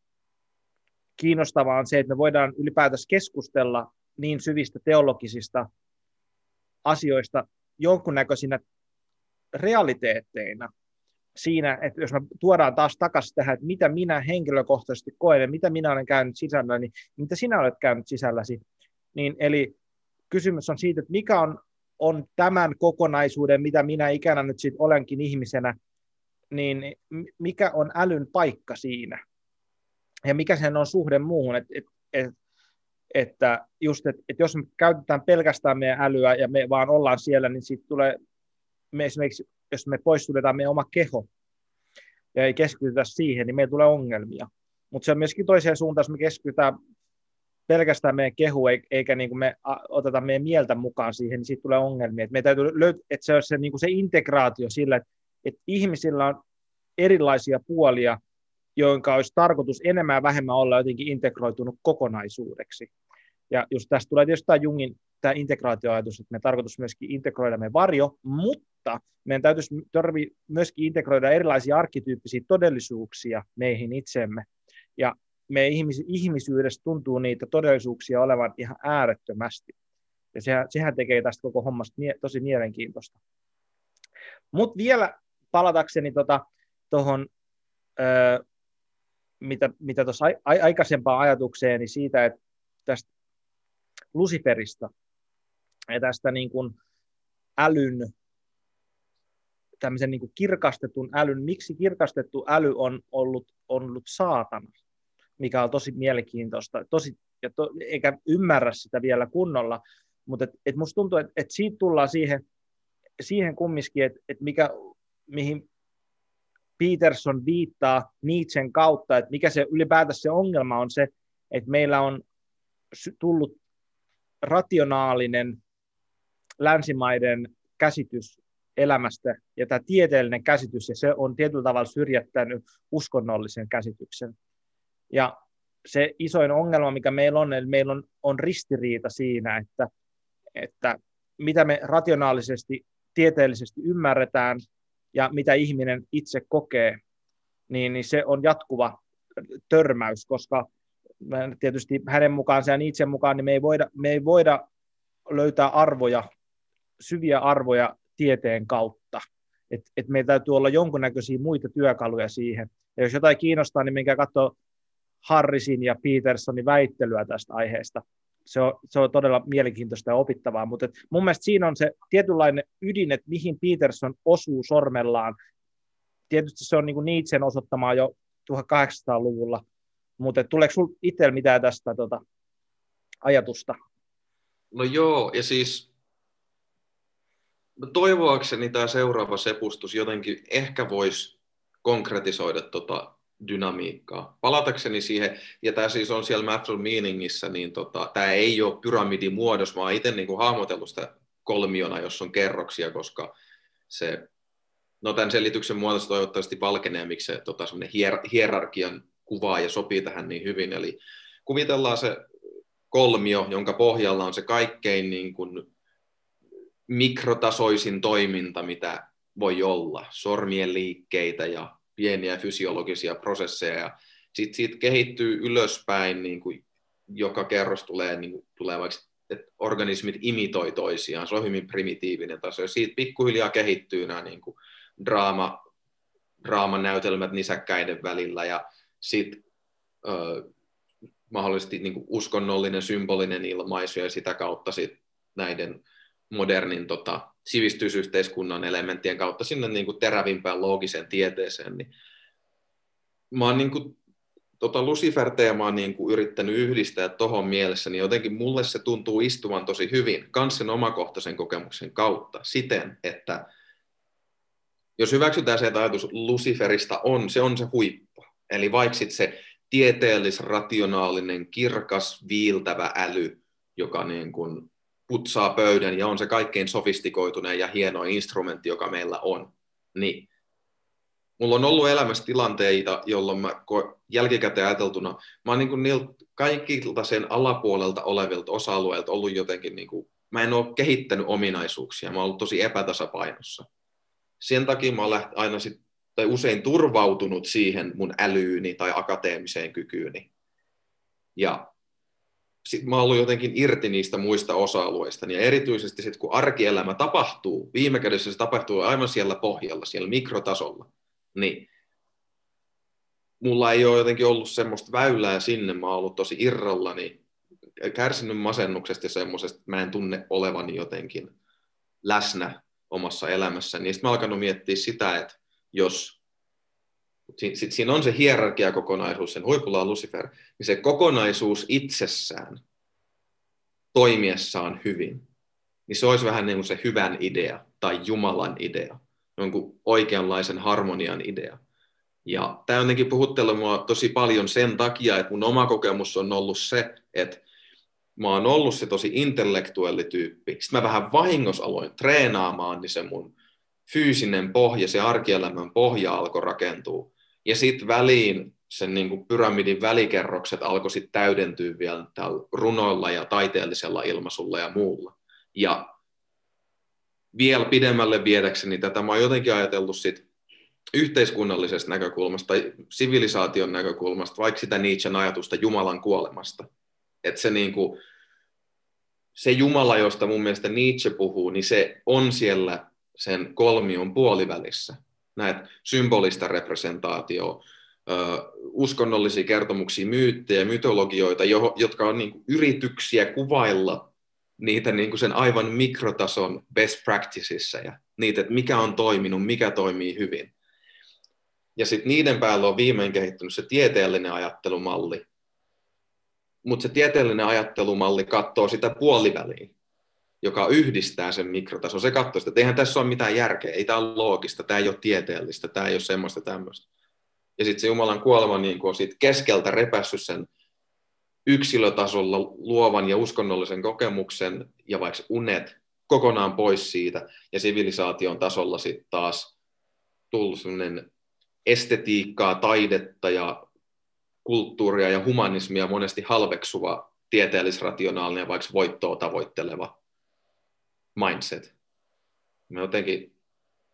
kiinnostavaa on se, että me voidaan ylipäätänsä keskustella niin syvistä teologisista asioista jonkunnäköisinä realiteetteina siinä, että jos me tuodaan taas takaisin tähän, että mitä minä henkilökohtaisesti koen ja mitä minä olen käynyt sisällä, niin mitä sinä olet käynyt sisälläsi. Niin, eli kysymys on siitä, että mikä on, on tämän kokonaisuuden, mitä minä ikänä nyt sitten olenkin ihmisenä, niin mikä on älyn paikka siinä? Ja mikä sen on suhde muuhun? Et, et, et, että just, että, että jos me käytetään pelkästään meidän älyä ja me vaan ollaan siellä, niin sitten tulee, me esimerkiksi jos me poistutetaan meidän oma keho ja ei keskitytä siihen, niin meillä tulee ongelmia. Mutta se on myöskin toiseen suuntaan, jos me keskitytään pelkästään meidän kehu, eikä niin kuin me oteta meidän mieltä mukaan siihen, niin siitä tulee ongelmia. Että, täytyy löyt- että se on se, niin kuin se integraatio sillä, että, että ihmisillä on erilaisia puolia, joiden olisi tarkoitus enemmän ja vähemmän olla jotenkin integroitunut kokonaisuudeksi. Ja just tästä tulee tietysti tämä Jungin tämä integraatioajatus, että me tarkoitus myöskin integroida me varjo, mutta meidän täytyisi tarvi myöskin integroida erilaisia arkkityyppisiä todellisuuksia meihin itsemme. Ja me ihmis, ihmisyydessä tuntuu niitä todellisuuksia olevan ihan äärettömästi. Ja sehän, sehän tekee tästä koko hommasta mie- tosi mielenkiintoista. Mutta vielä palatakseni tuohon, tota, mitä, mitä tuossa a- aikaisempaan ajatukseeni siitä, että tästä Luciferista ja tästä niin kuin älyn, tämmöisen niin kuin kirkastetun älyn, miksi kirkastettu äly on ollut, on ollut saatana, mikä on tosi mielenkiintoista, tosi, ja to, eikä ymmärrä sitä vielä kunnolla, mutta et, et musta tuntuu, että et siitä tullaan siihen, siihen kumminkin, että et mikä, mihin Peterson viittaa Nietzschen kautta, että mikä se ylipäätänsä se ongelma on se, että meillä on tullut rationaalinen länsimaiden käsitys elämästä ja tämä tieteellinen käsitys, ja se on tietyllä tavalla syrjättänyt uskonnollisen käsityksen. Ja se isoin ongelma, mikä meillä on, eli meillä on, on ristiriita siinä, että, että mitä me rationaalisesti, tieteellisesti ymmärretään ja mitä ihminen itse kokee, niin, niin se on jatkuva törmäys, koska tietysti hänen mukaansa ja itse mukaan, niin me ei voida, me ei voida löytää arvoja, syviä arvoja tieteen kautta. Et, et meillä täytyy olla jonkunnäköisiä muita työkaluja siihen. Ja jos jotain kiinnostaa, niin minkä katsoa Harrisin ja Petersonin väittelyä tästä aiheesta. Se on, se on todella mielenkiintoista ja opittavaa, mutta mun mielestä siinä on se tietynlainen ydin, että mihin Peterson osuu sormellaan. Tietysti se on niin kuin Nietzschen osoittamaa jo 1800-luvulla, mutta tuleeko sinulla itsellä mitään tästä tota, ajatusta. No joo, ja siis toivoakseni tämä seuraava sepustus jotenkin ehkä voisi konkretisoida tota dynamiikkaa. Palatakseni siihen, ja tämä siis on siellä Matter Meaningissä, niin tota, tämä ei ole pyramidin muodossa, mä oon itse niin hahmotellut sitä kolmiona, jos on kerroksia, koska se, no tämän selityksen muodossa toivottavasti valkenee, miksi se tota, hier- hierarkian kuvaa ja sopii tähän niin hyvin, eli kuvitellaan se kolmio, jonka pohjalla on se kaikkein niin kuin mikrotasoisin toiminta, mitä voi olla, sormien liikkeitä ja pieniä fysiologisia prosesseja, ja sitten siitä kehittyy ylöspäin, niin kuin joka kerros tulee, niin kuin, tulee vaikka, että organismit imitoi toisiaan, se on hyvin primitiivinen taso, ja siitä pikkuhiljaa kehittyy nämä niin kuin draama, draaman näytelmät nisäkkäiden välillä, ja sitten mahdollisesti niin kuin uskonnollinen, symbolinen ilmaisu, ja sitä kautta sit näiden modernin tota, sivistysyhteiskunnan elementtien kautta sinne niin kuin terävimpään loogiseen tieteeseen, niin mä oon niin kuin, tota Lucifer-teemaa niin kuin yrittänyt yhdistää tuohon mielessä, niin jotenkin mulle se tuntuu istuvan tosi hyvin kans sen omakohtaisen kokemuksen kautta siten, että jos hyväksytään se, että ajatus Luciferista on, se on se huippu. Eli vaikka se tieteellis-rationaalinen, kirkas, viiltävä äly, joka niin kuin putsaa pöydän ja on se kaikkein sofistikoituneen ja hieno instrumentti, joka meillä on, niin mulla on ollut elämässä tilanteita, jolloin mä jälkikäteen ajateltuna, mä oon niin kuin kaikilta sen alapuolelta olevilta osa-alueilta ollut jotenkin, niin kuin, mä en ole kehittänyt ominaisuuksia, mä oon ollut tosi epätasapainossa. Sen takia mä oon aina sit, tai usein turvautunut siihen mun älyyni tai akateemiseen kykyyni. Ja sit mä oon ollut jotenkin irti niistä muista osa-alueista, ja erityisesti sitten kun arkielämä tapahtuu, viime kädessä se tapahtuu aivan siellä pohjalla, siellä mikrotasolla, niin mulla ei ole jotenkin ollut semmoista väylää sinne, mä oon ollut tosi irrallani, kärsinyt masennuksesta ja semmoisesta, että mä en tunne olevani jotenkin läsnä omassa elämässäni. Niin sitten mä alkanut miettiä sitä, että jos sitten siinä on se hierarkiakokonaisuus, sen huipulla on Lucifer, niin se kokonaisuus itsessään toimiessaan hyvin, niin se olisi vähän niin kuin se hyvän idea tai Jumalan idea, jonkun oikeanlaisen harmonian idea. Ja tämä jotenkin puhuttelee mua tosi paljon sen takia, että mun oma kokemus on ollut se, että mä oon ollut se tosi intellektuellityyppi. Sitten mä vähän vahingossa aloin treenaamaan, niin se mun fyysinen pohja, se arkielämän pohja alkoi rakentua. Ja sitten väliin sen niin kuin pyramidin välikerrokset alkoi sitten täydentyä vielä tällä runoilla ja taiteellisella ilmaisulla ja muulla. Ja vielä pidemmälle viedäkseni tätä mä oon jotenkin ajatellut sit yhteiskunnallisesta näkökulmasta tai sivilisaation näkökulmasta, vaikka sitä Nietzschen ajatusta Jumalan kuolemasta. Että se, niin kuin, se Jumala, josta mun mielestä Nietzsche puhuu, niin se on siellä sen kolmion puolivälissä näet symbolista representaatioa, uskonnollisia kertomuksia, myyttejä, mytologioita, jotka on niin yrityksiä kuvailla niitä niin sen aivan mikrotason best practicesissa ja niitä, että mikä on toiminut, mikä toimii hyvin. Ja sitten niiden päällä on viimein kehittynyt se tieteellinen ajattelumalli. Mutta se tieteellinen ajattelumalli katsoo sitä puoliväliä joka yhdistää sen mikrotason. Se katsoo sitä, että eihän tässä ole mitään järkeä, ei tämä ole loogista, tämä ei ole tieteellistä, tämä ei ole semmoista tämmöistä. Ja sitten se Jumalan kuolema niin on siitä keskeltä repässyt sen yksilötasolla luovan ja uskonnollisen kokemuksen ja vaikka unet kokonaan pois siitä, ja sivilisaation tasolla sitten taas tullut sellainen estetiikkaa, taidetta ja kulttuuria ja humanismia monesti halveksuva tieteellisrationaalinen ja vaikka voittoa tavoitteleva mindset. Mä jotenkin,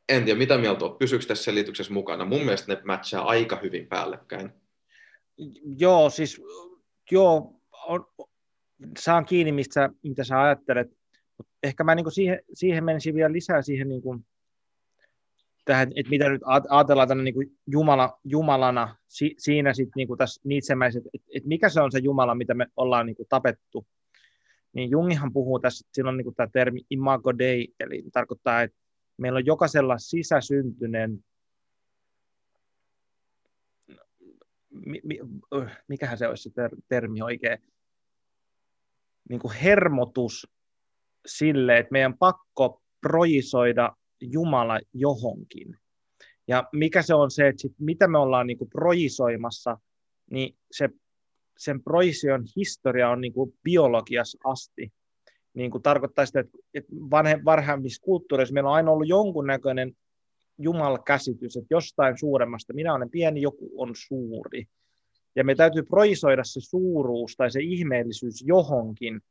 en tiedä mitä mieltä olet, pysyykö tässä selityksessä mukana? Mun mielestä ne matchaa aika hyvin päällekkäin. Joo, siis joo, on, saan kiinni, mistä, mitä sä ajattelet. Ehkä mä niin siihen, siihen menisin vielä lisää siihen niin kuin, tähän, että mitä nyt ajatellaan tänne niin kuin Jumala, Jumalana si, siinä sitten niin kuin tässä niitsemäiset, että, että mikä se on se Jumala, mitä me ollaan niin kuin tapettu niin Jungihan puhuu tässä, että siinä on niin tämä termi imago dei, eli tarkoittaa, että meillä on jokaisella sisäsyntyinen, mi, mi, mikähän se olisi se ter, termi oikein, niin kuin hermotus sille, että meidän pakko projisoida Jumala johonkin. Ja mikä se on se, että sit, mitä me ollaan niin kuin projisoimassa, niin se, sen projision historia on niin kuin biologiassa asti. Niin kuin tarkoittaa sitä, että, vanhe, varhaimmissa kulttuureissa meillä on aina ollut jonkunnäköinen Jumal-käsitys, että jostain suuremmasta, minä olen pieni, joku on suuri. Ja me täytyy projisoida se suuruus tai se ihmeellisyys johonkin.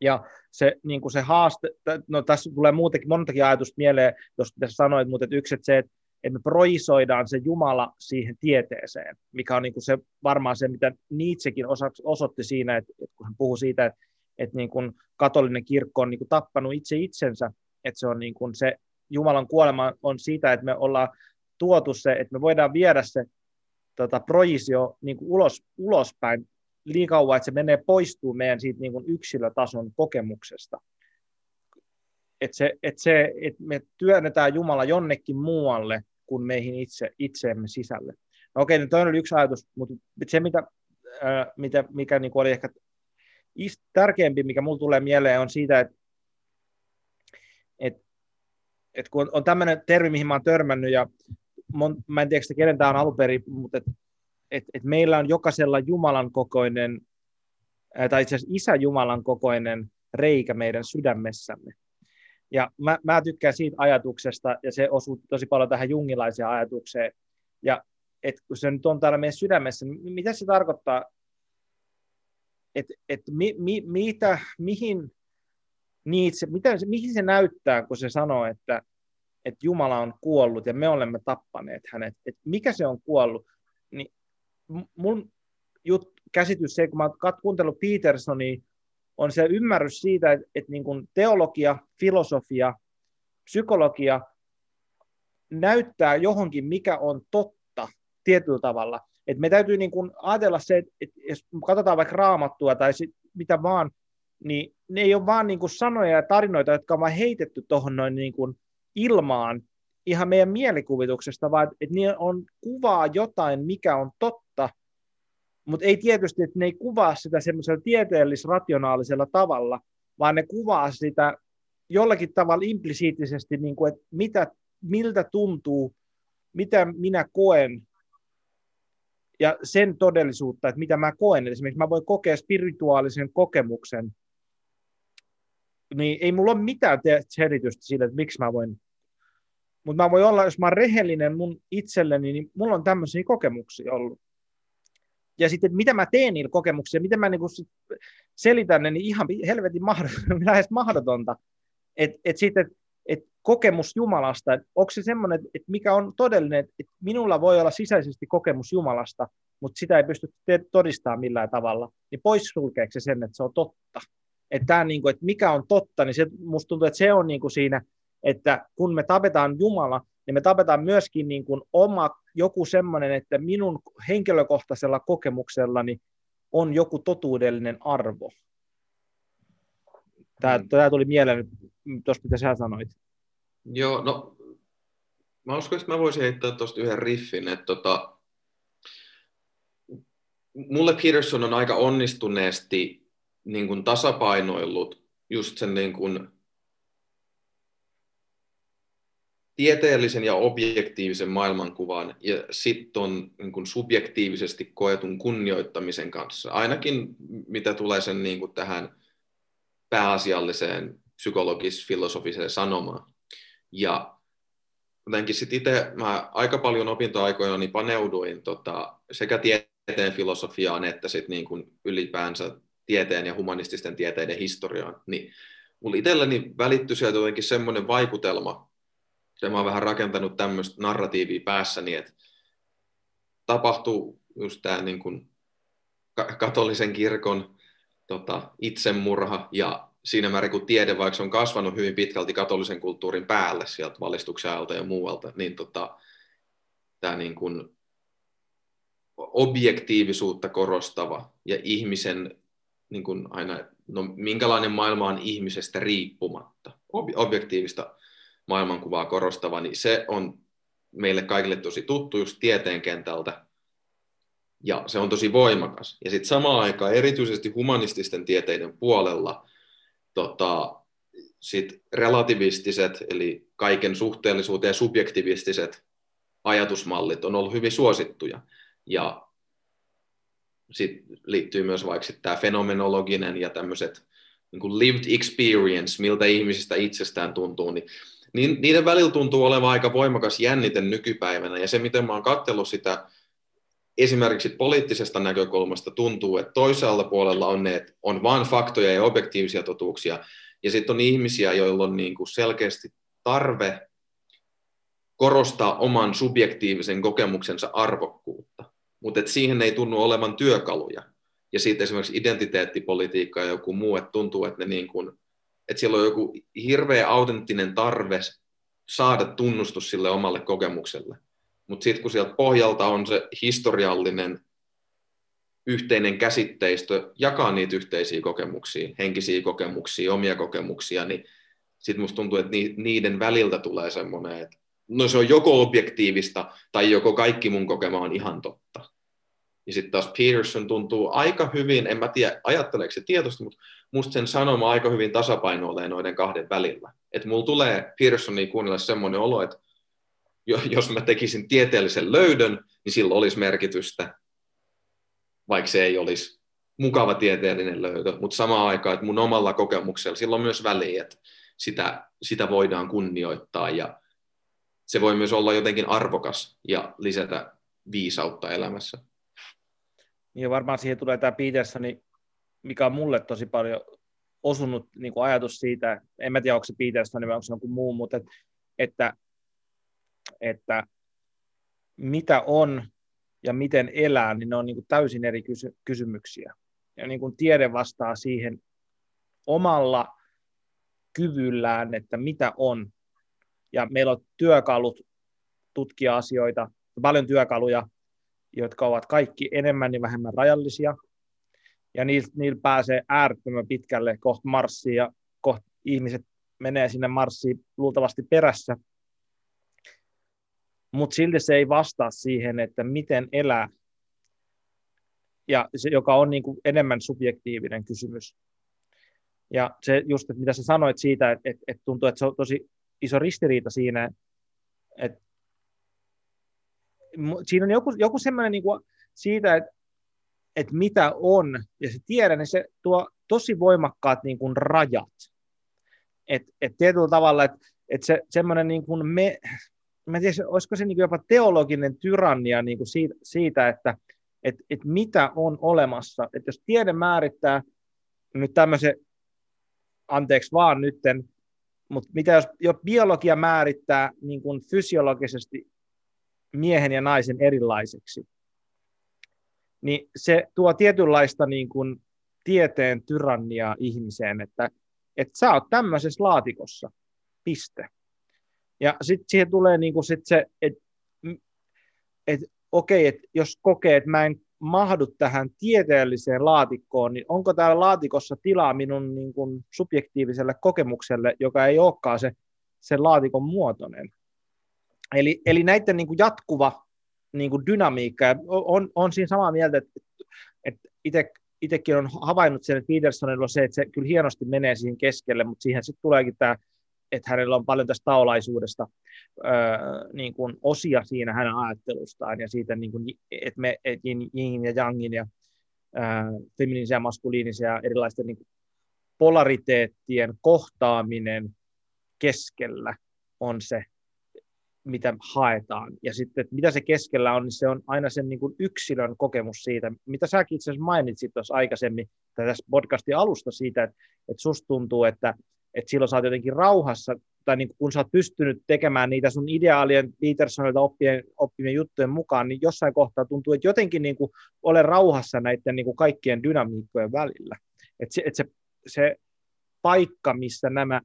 Ja se, niin kuin se haaste, no tässä tulee muutenkin montakin ajatusta mieleen, jos sanoit, mutta yksi, että se, että me projisoidaan se Jumala siihen tieteeseen, mikä on niin kuin se, varmaan se, mitä Nietzschekin osoitti siinä, että, että kun hän puhuu siitä, että, että niin kuin katolinen kirkko on niin kuin tappanut itse itsensä, että se on niin kuin se Jumalan kuolema on siitä, että me ollaan tuotu se, että me voidaan viedä se tota, projisio niin kuin ulos, ulospäin niin kauan, että se menee poistuu meidän siitä niin kuin yksilötason kokemuksesta. Että se, että se, että me työnnetään Jumala jonnekin muualle kuin meihin itse, itseemme sisälle. No okei, niin toinen oli yksi ajatus, mutta se, mitä, ää, mitä, mikä niin oli ehkä tärkeämpi, mikä mulle tulee mieleen, on siitä, että, että, että kun on, tämmöinen termi, mihin mä oon törmännyt, ja mon, mä en tiedä, kenen tämä on alun perin, mutta että että et meillä on jokaisella Jumalan kokoinen, tai itse asiassa Isä Jumalan kokoinen reikä meidän sydämessämme. Ja mä, mä tykkään siitä ajatuksesta, ja se osuu tosi paljon tähän jungilaiseen ajatukseen. Ja että kun se nyt on täällä meidän sydämessä, niin mitä se tarkoittaa, että et mi, mi, mitä, mihin, Nietzsche, mitä, mihin se näyttää, kun se sanoo, että, että Jumala on kuollut ja me olemme tappaneet hänet. Että mikä se on kuollut? Niin mun jut, käsitys se, kun mä oon kuuntellut Petersonia, on se ymmärrys siitä, että, että niin kuin teologia, filosofia, psykologia näyttää johonkin, mikä on totta tietyllä tavalla. Et me täytyy niin kuin ajatella se, että, että jos katsotaan vaikka raamattua tai sit, mitä vaan, niin ne ei ole vaan niin kuin sanoja ja tarinoita, jotka on vain heitetty tuohon noin niin kuin ilmaan ihan meidän mielikuvituksesta, vaan että ne on kuvaa jotain, mikä on totta, mutta ei tietysti, että ne ei kuvaa sitä semmoisella tieteellis-rationaalisella tavalla, vaan ne kuvaa sitä jollakin tavalla implisiittisesti, niin kuin, että mitä, miltä tuntuu, mitä minä koen, ja sen todellisuutta, että mitä mä koen. Esimerkiksi mä voin kokea spirituaalisen kokemuksen, niin ei mulla ole mitään selitystä sille, että miksi mä voin mutta mä voin olla, jos mä oon rehellinen mun itselleni, niin mulla on tämmöisiä kokemuksia ollut. Ja sitten, mitä mä teen niillä kokemuksia, miten mä niinku selitän ne, niin ihan helvetin mahdotonta, *laughs* lähes mahdotonta. Että et sitten, et kokemus Jumalasta, että onko se semmoinen, että mikä on todellinen, että minulla voi olla sisäisesti kokemus Jumalasta, mutta sitä ei pysty todistamaan millään tavalla, niin poissulkeeko se sen, että se on totta. Että, tämä, niin kuin, että mikä on totta, niin se, musta tuntuu, että se on niin kuin siinä että kun me tapetaan Jumala, niin me tapetaan myöskin niin kuin oma joku semmoinen, että minun henkilökohtaisella kokemuksellani on joku totuudellinen arvo. Tämä, mm. tämä tuli mieleen tuosta, mitä sä sanoit. Joo, no mä uskon, että mä voisin heittää tuosta yhden riffin, että tota, mulle Peterson on aika onnistuneesti niin kuin tasapainoillut just sen niin kuin tieteellisen ja objektiivisen maailmankuvan ja sitten on niin kuin subjektiivisesti koetun kunnioittamisen kanssa, ainakin mitä tulee sen niin kuin tähän pääasialliseen psykologis-filosofiseen sanomaan. Ja jotenkin sitten itse mä aika paljon opintoaikoina niin paneuduin tota, sekä tieteen filosofiaan että sitten niin kuin ylipäänsä tieteen ja humanististen tieteiden historiaan, niin mulla itselläni välittyi sieltä jotenkin semmoinen vaikutelma, ja mä oon vähän rakentanut tämmöistä narratiivia päässäni, että tapahtuu just tämä niin kuin katolisen kirkon tota, itsemurha ja siinä määrin kun tiede, vaikka se on kasvanut hyvin pitkälti katolisen kulttuurin päälle sieltä valistuksen ajalta ja muualta, niin tota, tämä niin kuin objektiivisuutta korostava ja ihmisen niin kuin aina, no minkälainen maailma on ihmisestä riippumatta, objektiivista maailmankuvaa korostava, niin se on meille kaikille tosi tuttu just tieteen kentältä. ja se on tosi voimakas. Ja sitten samaan aikaan erityisesti humanististen tieteiden puolella tota, sit relativistiset, eli kaiken suhteellisuuteen subjektivistiset ajatusmallit on ollut hyvin suosittuja. Ja sitten liittyy myös vaikka tämä fenomenologinen ja tämmöiset niin lived experience, miltä ihmisistä itsestään tuntuu, niin niin niiden välillä tuntuu olevan aika voimakas jännite nykypäivänä, ja se, miten mä oon katsellut sitä esimerkiksi poliittisesta näkökulmasta tuntuu, että toisella puolella on ne, että on vain faktoja ja objektiivisia totuuksia, ja sitten on ihmisiä, joilla on niin kuin selkeästi tarve korostaa oman subjektiivisen kokemuksensa arvokkuutta, mutta siihen ei tunnu olevan työkaluja. Ja siitä esimerkiksi identiteettipolitiikka ja joku muu, että tuntuu, että, ne niin kuin, että siellä on joku hirveä autenttinen tarve saada tunnustus sille omalle kokemukselle. Mutta sitten kun sieltä pohjalta on se historiallinen yhteinen käsitteistö jakaa niitä yhteisiä kokemuksia, henkisiä kokemuksia, omia kokemuksia, niin sitten musta tuntuu, että niiden väliltä tulee semmoinen, että no se on joko objektiivista tai joko kaikki mun kokema on ihan totta. Ja sitten taas Peterson tuntuu aika hyvin, en mä tiedä ajatteleeko se tietoisesti, mutta musta sen sanoma aika hyvin tasapainoilee noiden kahden välillä. Että mulla tulee Petersonia kuunnella semmoinen olo, että jos mä tekisin tieteellisen löydön, niin sillä olisi merkitystä, vaikka se ei olisi mukava tieteellinen löytö, mutta samaan aikaan, että mun omalla kokemuksella sillä on myös väliä, että sitä, sitä voidaan kunnioittaa ja se voi myös olla jotenkin arvokas ja lisätä viisautta elämässä. Ja varmaan siihen tulee tämä Petersonin, mikä on mulle tosi paljon osunut niin kuin ajatus siitä, en mä tiedä onko se Peterson vai onko se joku muu, mutta että, että, että mitä on ja miten elää, niin ne on niin kuin täysin eri kysy- kysymyksiä. Ja niin kuin tiede vastaa siihen omalla kyvyllään, että mitä on. Ja meillä on työkalut tutkia asioita, paljon työkaluja, jotka ovat kaikki enemmän ja vähemmän rajallisia. Ja niillä, niillä pääsee äärettömän pitkälle kohta Marsiin ja kohta ihmiset menee sinne Marsiin luultavasti perässä. Mutta silti se ei vastaa siihen, että miten elää, ja se, joka on niin enemmän subjektiivinen kysymys. Ja se just, että mitä sä sanoit siitä, että, että, että tuntuu, että se on tosi iso ristiriita siinä, että siinä on joku, joku semmoinen niin kuin siitä, että, että mitä on, ja se tiedä, niin se tuo tosi voimakkaat niin kuin rajat. Että et tietyllä tavalla, että et se semmoinen niin kuin me, mä en tiedä, olisiko se niin kuin jopa teologinen tyrannia niin kuin siitä, siitä, että et, et mitä on olemassa. Että jos tiede määrittää nyt tämmöisen, anteeksi vaan nytten, mutta mitä jos jo biologia määrittää niin kuin fysiologisesti miehen ja naisen erilaiseksi, niin se tuo tietynlaista niin kuin tieteen tyranniaa ihmiseen, että, että sä oot tämmöisessä laatikossa, piste. Ja sitten siihen tulee niin kuin sit se, että et, okei, että jos kokee, että mä en mahdu tähän tieteelliseen laatikkoon, niin onko täällä laatikossa tilaa minun niin kuin subjektiiviselle kokemukselle, joka ei olekaan se, sen laatikon muotoinen. Eli, eli näiden niin kuin jatkuva niin kuin dynamiikka, ja on, on siinä samaa mieltä, että, että itse itsekin on havainnut sen, että Petersonilla on se, että se kyllä hienosti menee siihen keskelle, mutta siihen sitten tuleekin tämä, että hänellä on paljon tästä taolaisuudesta öö, niin kuin osia siinä hänen ajattelustaan ja siitä, niin kuin, että me et yin ja yangin ja öö, feminiinisiä ja maskuliinisia erilaisten niin kuin polariteettien kohtaaminen keskellä on se mitä haetaan. Ja sitten, että mitä se keskellä on, niin se on aina sen niin kuin yksilön kokemus siitä, mitä säkin itse asiassa mainitsit tuossa aikaisemmin tässä podcastin alusta siitä, että, että susta tuntuu, että, että silloin sä oot jotenkin rauhassa, tai niin kun sä oot pystynyt tekemään niitä sun ideaalien Petersonilta oppien, oppimien juttujen mukaan, niin jossain kohtaa tuntuu, että jotenkin niin kuin ole rauhassa näiden niin kuin kaikkien dynamiikkojen välillä. Että se, että se, se paikka, missä nämä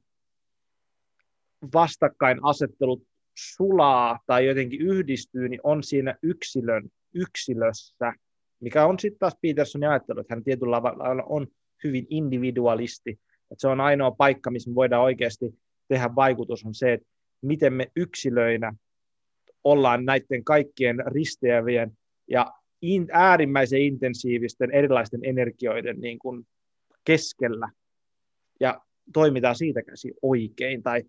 vastakkainasettelut sulaa tai jotenkin yhdistyy, niin on siinä yksilön yksilössä, mikä on sitten taas Petersonin ajattelu, että hän tietyllä lailla on hyvin individualisti, että se on ainoa paikka, missä me voidaan oikeasti tehdä vaikutus, on se, että miten me yksilöinä ollaan näiden kaikkien risteävien ja in, äärimmäisen intensiivisten erilaisten energioiden niin kuin keskellä. Ja toimitaan siitä käsi oikein tai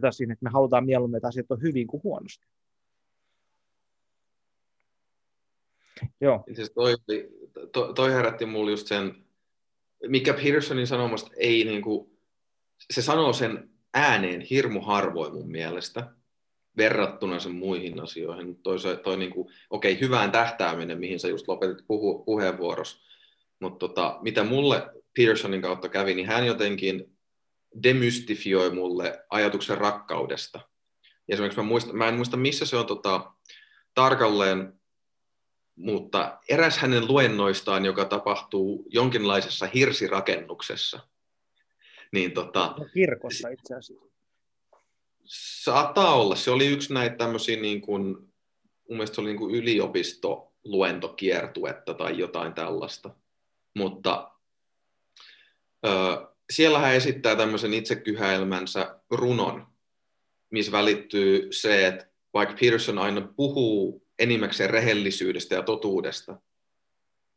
taas että me halutaan mieluummin, että asiat on hyvin kuin huonosti. Joo. Siis toi, toi, toi herätti mulle just sen, mikä Petersonin sanomasta ei niin kuin, se sanoo sen ääneen hirmu harvoin mun mielestä verrattuna sen muihin asioihin. Toi, toi niin okei, okay, hyvään tähtääminen, mihin sä just lopetit puhu, mutta tota, mitä mulle Petersonin kautta kävi, niin hän jotenkin demystifioi mulle ajatuksen rakkaudesta. Ja esimerkiksi mä, muistan, mä en muista, missä se on tota, tarkalleen, mutta eräs hänen luennoistaan, joka tapahtuu jonkinlaisessa hirsirakennuksessa. Niin tota, no, kirkossa itse asiassa. Saattaa olla. Se oli yksi näitä tämmöisiä, niin kuin, mun mielestä se oli niin kuin yliopistoluentokiertuetta tai jotain tällaista. Mutta ö, siellä hän esittää tämmöisen itsekyhäilmänsä runon, missä välittyy se, että vaikka Peterson aina puhuu enimmäkseen rehellisyydestä ja totuudesta,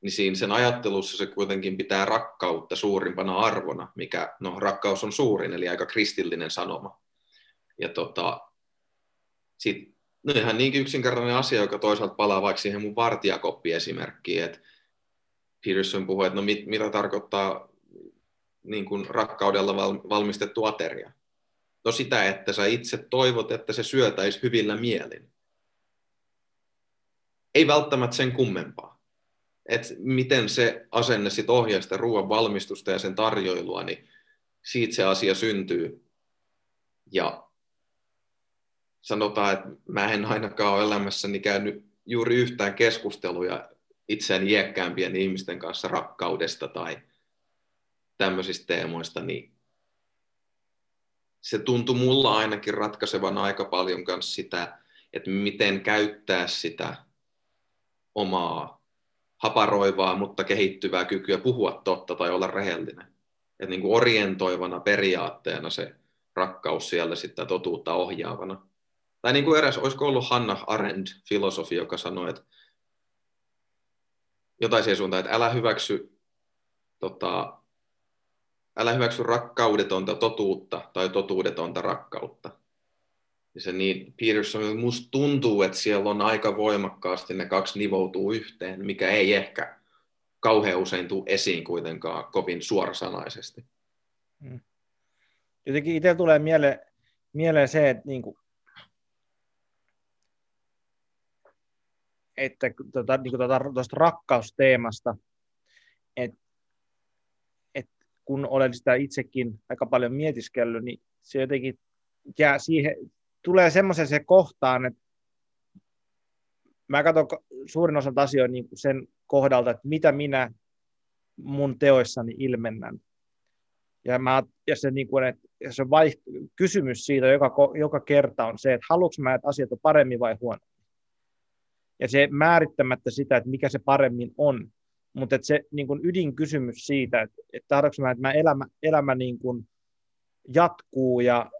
niin siinä sen ajattelussa se kuitenkin pitää rakkautta suurimpana arvona, mikä, no rakkaus on suurin, eli aika kristillinen sanoma. Ja tota, sit, no ihan niinkin yksinkertainen asia, joka toisaalta palaa vaikka siihen mun vartijakoppi-esimerkkiin, että Peterson puhuu, että no mit, mitä tarkoittaa niin kuin rakkaudella valmistettu ateria. No sitä, että sä itse toivot, että se syötäisi hyvillä mielin. Ei välttämättä sen kummempaa. Et miten se asenne sit ohjaa sitä ruoan valmistusta ja sen tarjoilua, niin siitä se asia syntyy. Ja sanotaan, että mä en ainakaan ole elämässäni käynyt juuri yhtään keskusteluja itseään iäkkäämpien ihmisten kanssa rakkaudesta tai tämmöisistä teemoista, niin se tuntui mulla ainakin ratkaisevan aika paljon myös sitä, että miten käyttää sitä omaa haparoivaa, mutta kehittyvää kykyä puhua totta tai olla rehellinen. Että niin kuin orientoivana periaatteena se rakkaus siellä sitten totuutta ohjaavana. Tai niin kuin eräs, olisiko ollut Hanna Arendt, filosofi, joka sanoi, että jotain siihen suuntaan, että älä hyväksy, tota, älä hyväksy rakkaudetonta totuutta tai totuudetonta rakkautta. Ja se niin, Peterson, musta tuntuu, että siellä on aika voimakkaasti ne kaksi nivoutuu yhteen, mikä ei ehkä kauhean usein tule esiin kuitenkaan kovin suorasanaisesti. Hmm. Jotenkin itse tulee mieleen, mieleen se, että niin kuin että tuota, niin kuin tuota, tuosta rakkausteemasta, että et kun olen sitä itsekin aika paljon mietiskellyt, niin se jotenkin jää siihen, tulee semmoisen se kohtaan, että mä katson suurin osa asioita niin sen kohdalta, että mitä minä mun teoissani ilmennän. Ja, mä, ja se, niin kuin, että se vaiht, kysymys siitä joka, joka kerta on se, että haluanko mä, että asiat on paremmin vai huono ja se määrittämättä sitä, että mikä se paremmin on. Mutta se niin kuin ydinkysymys siitä, että, että tahdonko mä, että mä elämä, elämä niin kuin jatkuu ja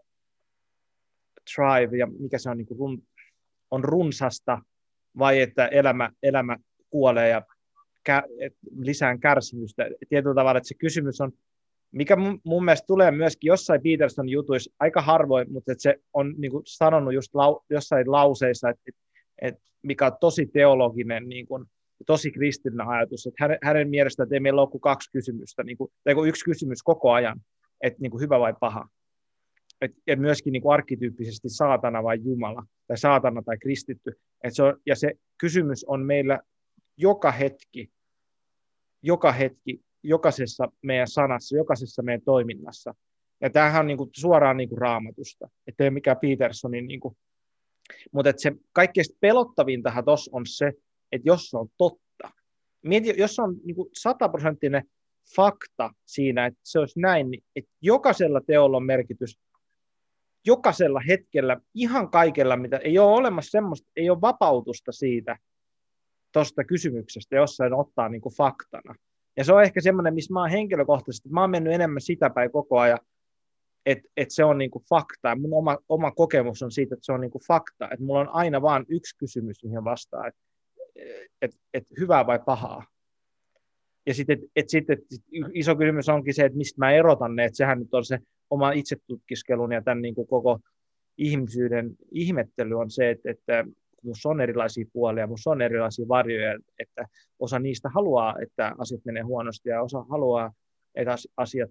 thrive, ja mikä se on, niin run, on runsasta, vai että elämä, elämä kuolee ja kä, et lisään kärsimystä. Tietyllä tavalla, että se kysymys on, mikä mun, mun mielestä tulee myöskin jossain Peterson jutuissa aika harvoin, mutta se on niin sanonut just lau, jossain lauseissa, että, että et mikä on tosi teologinen, niin kuin, tosi kristillinen ajatus, että hänen, hänen mielestään että ei meillä ole kuin kaksi kysymystä, niin kuin, tai yksi kysymys koko ajan, että niin kuin hyvä vai paha. Et, ja myöskin niin kuin arkkityyppisesti saatana vai Jumala, tai saatana tai kristitty. Et se on, ja se kysymys on meillä joka hetki, joka hetki, jokaisessa meidän sanassa, jokaisessa meidän toiminnassa. Ja tämähän on niin kuin suoraan niin kuin raamatusta, ettei mikään Petersonin niin kuin mutta se kaikkein pelottavintahan tuossa on se, että jos se on totta, mieti, jos on niin sataprosenttinen fakta siinä, että se olisi näin, niin että jokaisella teolla on merkitys, jokaisella hetkellä, ihan kaikella, mitä ei ole olemassa semmoista, ei ole vapautusta siitä tuosta kysymyksestä, jos sen ottaa niin kuin faktana. Ja se on ehkä semmoinen, missä mä oon henkilökohtaisesti, mä oon mennyt enemmän sitä päin koko ajan, että et se on niinku fakta. Mun oma, oma kokemus on siitä, että se on niinku fakta. Että mulla on aina vain yksi kysymys, mihin vastaa. Et, et, et hyvää vai pahaa. Ja sitten et, et sit, et, iso kysymys onkin se, että mistä mä erotan ne, että sehän nyt on se oma itsetutkiskelun ja tämän niin kuin koko ihmisyyden ihmettely on se, että, että minussa on erilaisia puolia, minussa on erilaisia varjoja, että osa niistä haluaa, että asiat menee huonosti ja osa haluaa, että asiat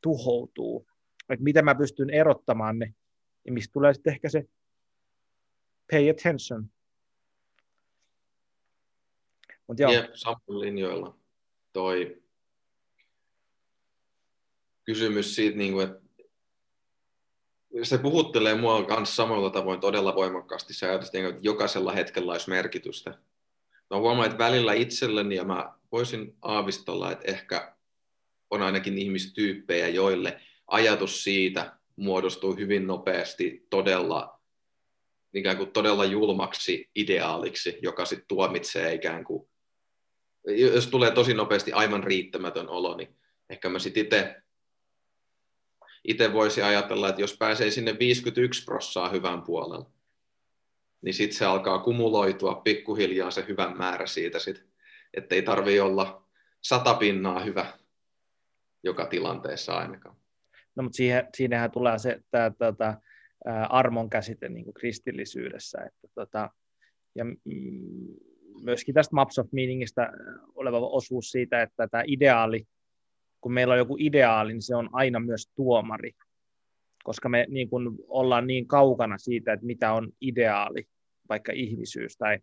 tuhoutuu. Että miten mä pystyn erottamaan ne, ja mistä tulee sitten ehkä se pay attention. Mut joo. Jep, samoin linjoilla. Toi kysymys siitä, niin kuin, että se puhuttelee mua kanssa samalla tavoin todella voimakkaasti se ajatus, että jokaisella hetkellä olisi merkitystä. Mä huomaan, että välillä itselleni ja mä voisin aavistella, että ehkä on ainakin ihmistyyppejä, joille ajatus siitä muodostuu hyvin nopeasti todella, ikään kuin todella julmaksi ideaaliksi, joka sitten tuomitsee ikään kuin, jos tulee tosi nopeasti aivan riittämätön olo, niin ehkä mä sitten itse itse voisi ajatella, että jos pääsee sinne 51 prossaa hyvän puolella, niin sitten se alkaa kumuloitua pikkuhiljaa se hyvän määrä siitä, sit, että ei tarvitse olla sata pinnaa hyvä joka tilanteessa ainakaan. No mutta siihen, siinähän tulee se tämä, tämä armon käsite niin kuin kristillisyydessä, että tota, ja mm, myöskin tästä Maps of Meaningistä oleva osuus siitä, että tämä ideaali kun meillä on joku ideaali, niin se on aina myös tuomari, koska me niin kun ollaan niin kaukana siitä, että mitä on ideaali, vaikka ihmisyys tai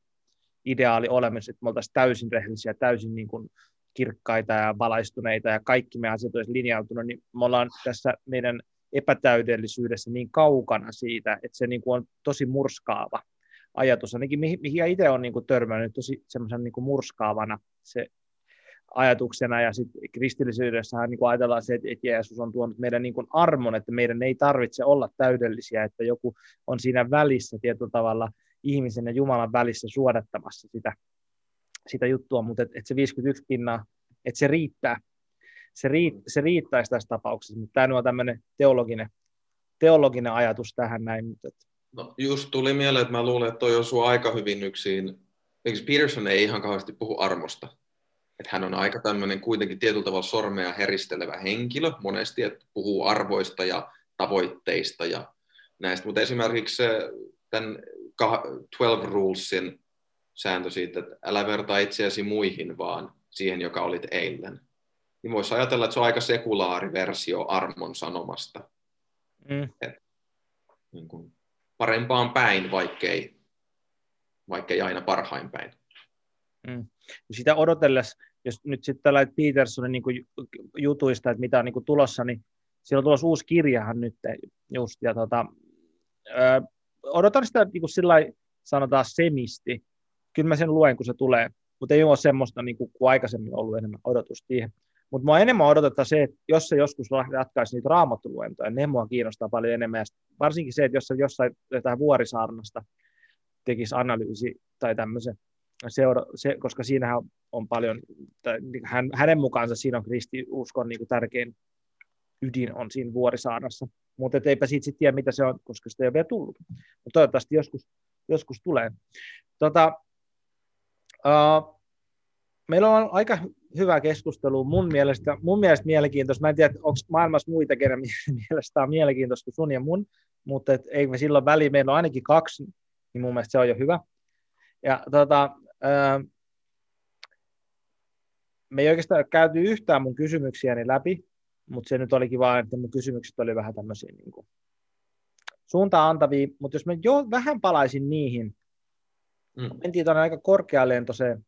ideaali olemassa, että me oltaisiin täysin rehellisiä, täysin niin kuin kirkkaita ja valaistuneita ja kaikki me asiat olisi linjautunut, niin me ollaan tässä meidän epätäydellisyydessä niin kaukana siitä, että se niin kuin on tosi murskaava ajatus, ainakin mihin, itse olen niin kuin törmännyt tosi semmoisen niin kuin murskaavana se ajatuksena, ja sitten kristillisyydessähän niin ajatellaan se, että, että Jeesus on tuonut meidän niin kuin armon, että meidän ei tarvitse olla täydellisiä, että joku on siinä välissä tietyllä tavalla ihmisen ja Jumalan välissä suodattamassa sitä, sitä juttua, mutta että, että se 51 pinnaa, että se riittää, se, riit, se riittäisi tässä tapauksessa, mutta tämä on tämmöinen teologinen, teologinen ajatus tähän näin. Mutta että... No just tuli mieleen, että mä luulen, että toi osuu aika hyvin yksin. Eikö Peterson ei ihan kauheasti puhu armosta? että hän on aika tämmöinen kuitenkin tietyllä tavalla sormea heristelevä henkilö monesti, että puhuu arvoista ja tavoitteista ja näistä, mutta esimerkiksi tämän 12 Rulesin sääntö siitä, että älä vertaa itseäsi muihin, vaan siihen, joka olit eilen. Niin voisi ajatella, että se on aika sekulaari versio armon sanomasta. Mm. Et, niin kuin, parempaan päin, vaikkei, vaikkei aina parhain päin. Mm. Sitä odotellessa jos nyt sitten tällä Petersonin niin jutuista, että mitä on niin tulossa, niin siellä on tulossa uusi kirjahan nyt just, ja tota, ö, odotan sitä niin kuin sillä sanotaan semisti, kyllä mä sen luen, kun se tulee, mutta ei ole semmoista niin kuin, kuin aikaisemmin ollut enemmän odotusta siihen. Mutta mua enemmän odotetaan se, että jos se joskus jatkaisi niitä raamattoluentoja, ne mua kiinnostaa paljon enemmän. Ja varsinkin se, että jos se jossain jotain vuorisaarnasta tekisi analyysi tai tämmöisen, seura, se, koska siinähän on paljon, niin hän, hänen mukaansa siinä on kristiuskon niin tärkein ydin on siinä vuorisaarassa. Mutta eipä siitä sitten tiedä, mitä se on, koska sitä ei ole vielä tullut. Mutta toivottavasti joskus, joskus tulee. Tota, uh, meillä on aika hyvä keskustelu mun mielestä, mun mielestä mielenkiintoista. Mä en tiedä, onko maailmassa muita, kenen *laughs* mielestä on mielenkiintoista kuin sun ja mun, mutta et, ei me silloin väliin, meillä on ainakin kaksi, niin mun mielestä se on jo hyvä. Ja tota, me ei oikeastaan käyty yhtään mun kysymyksiäni läpi, mutta se nyt olikin vaan, että mun kysymykset oli vähän tämmöisiä niin kuin suuntaan antavia, mutta jos mä jo vähän palaisin niihin, mm. mentiin tuonne aika korkealentoiseen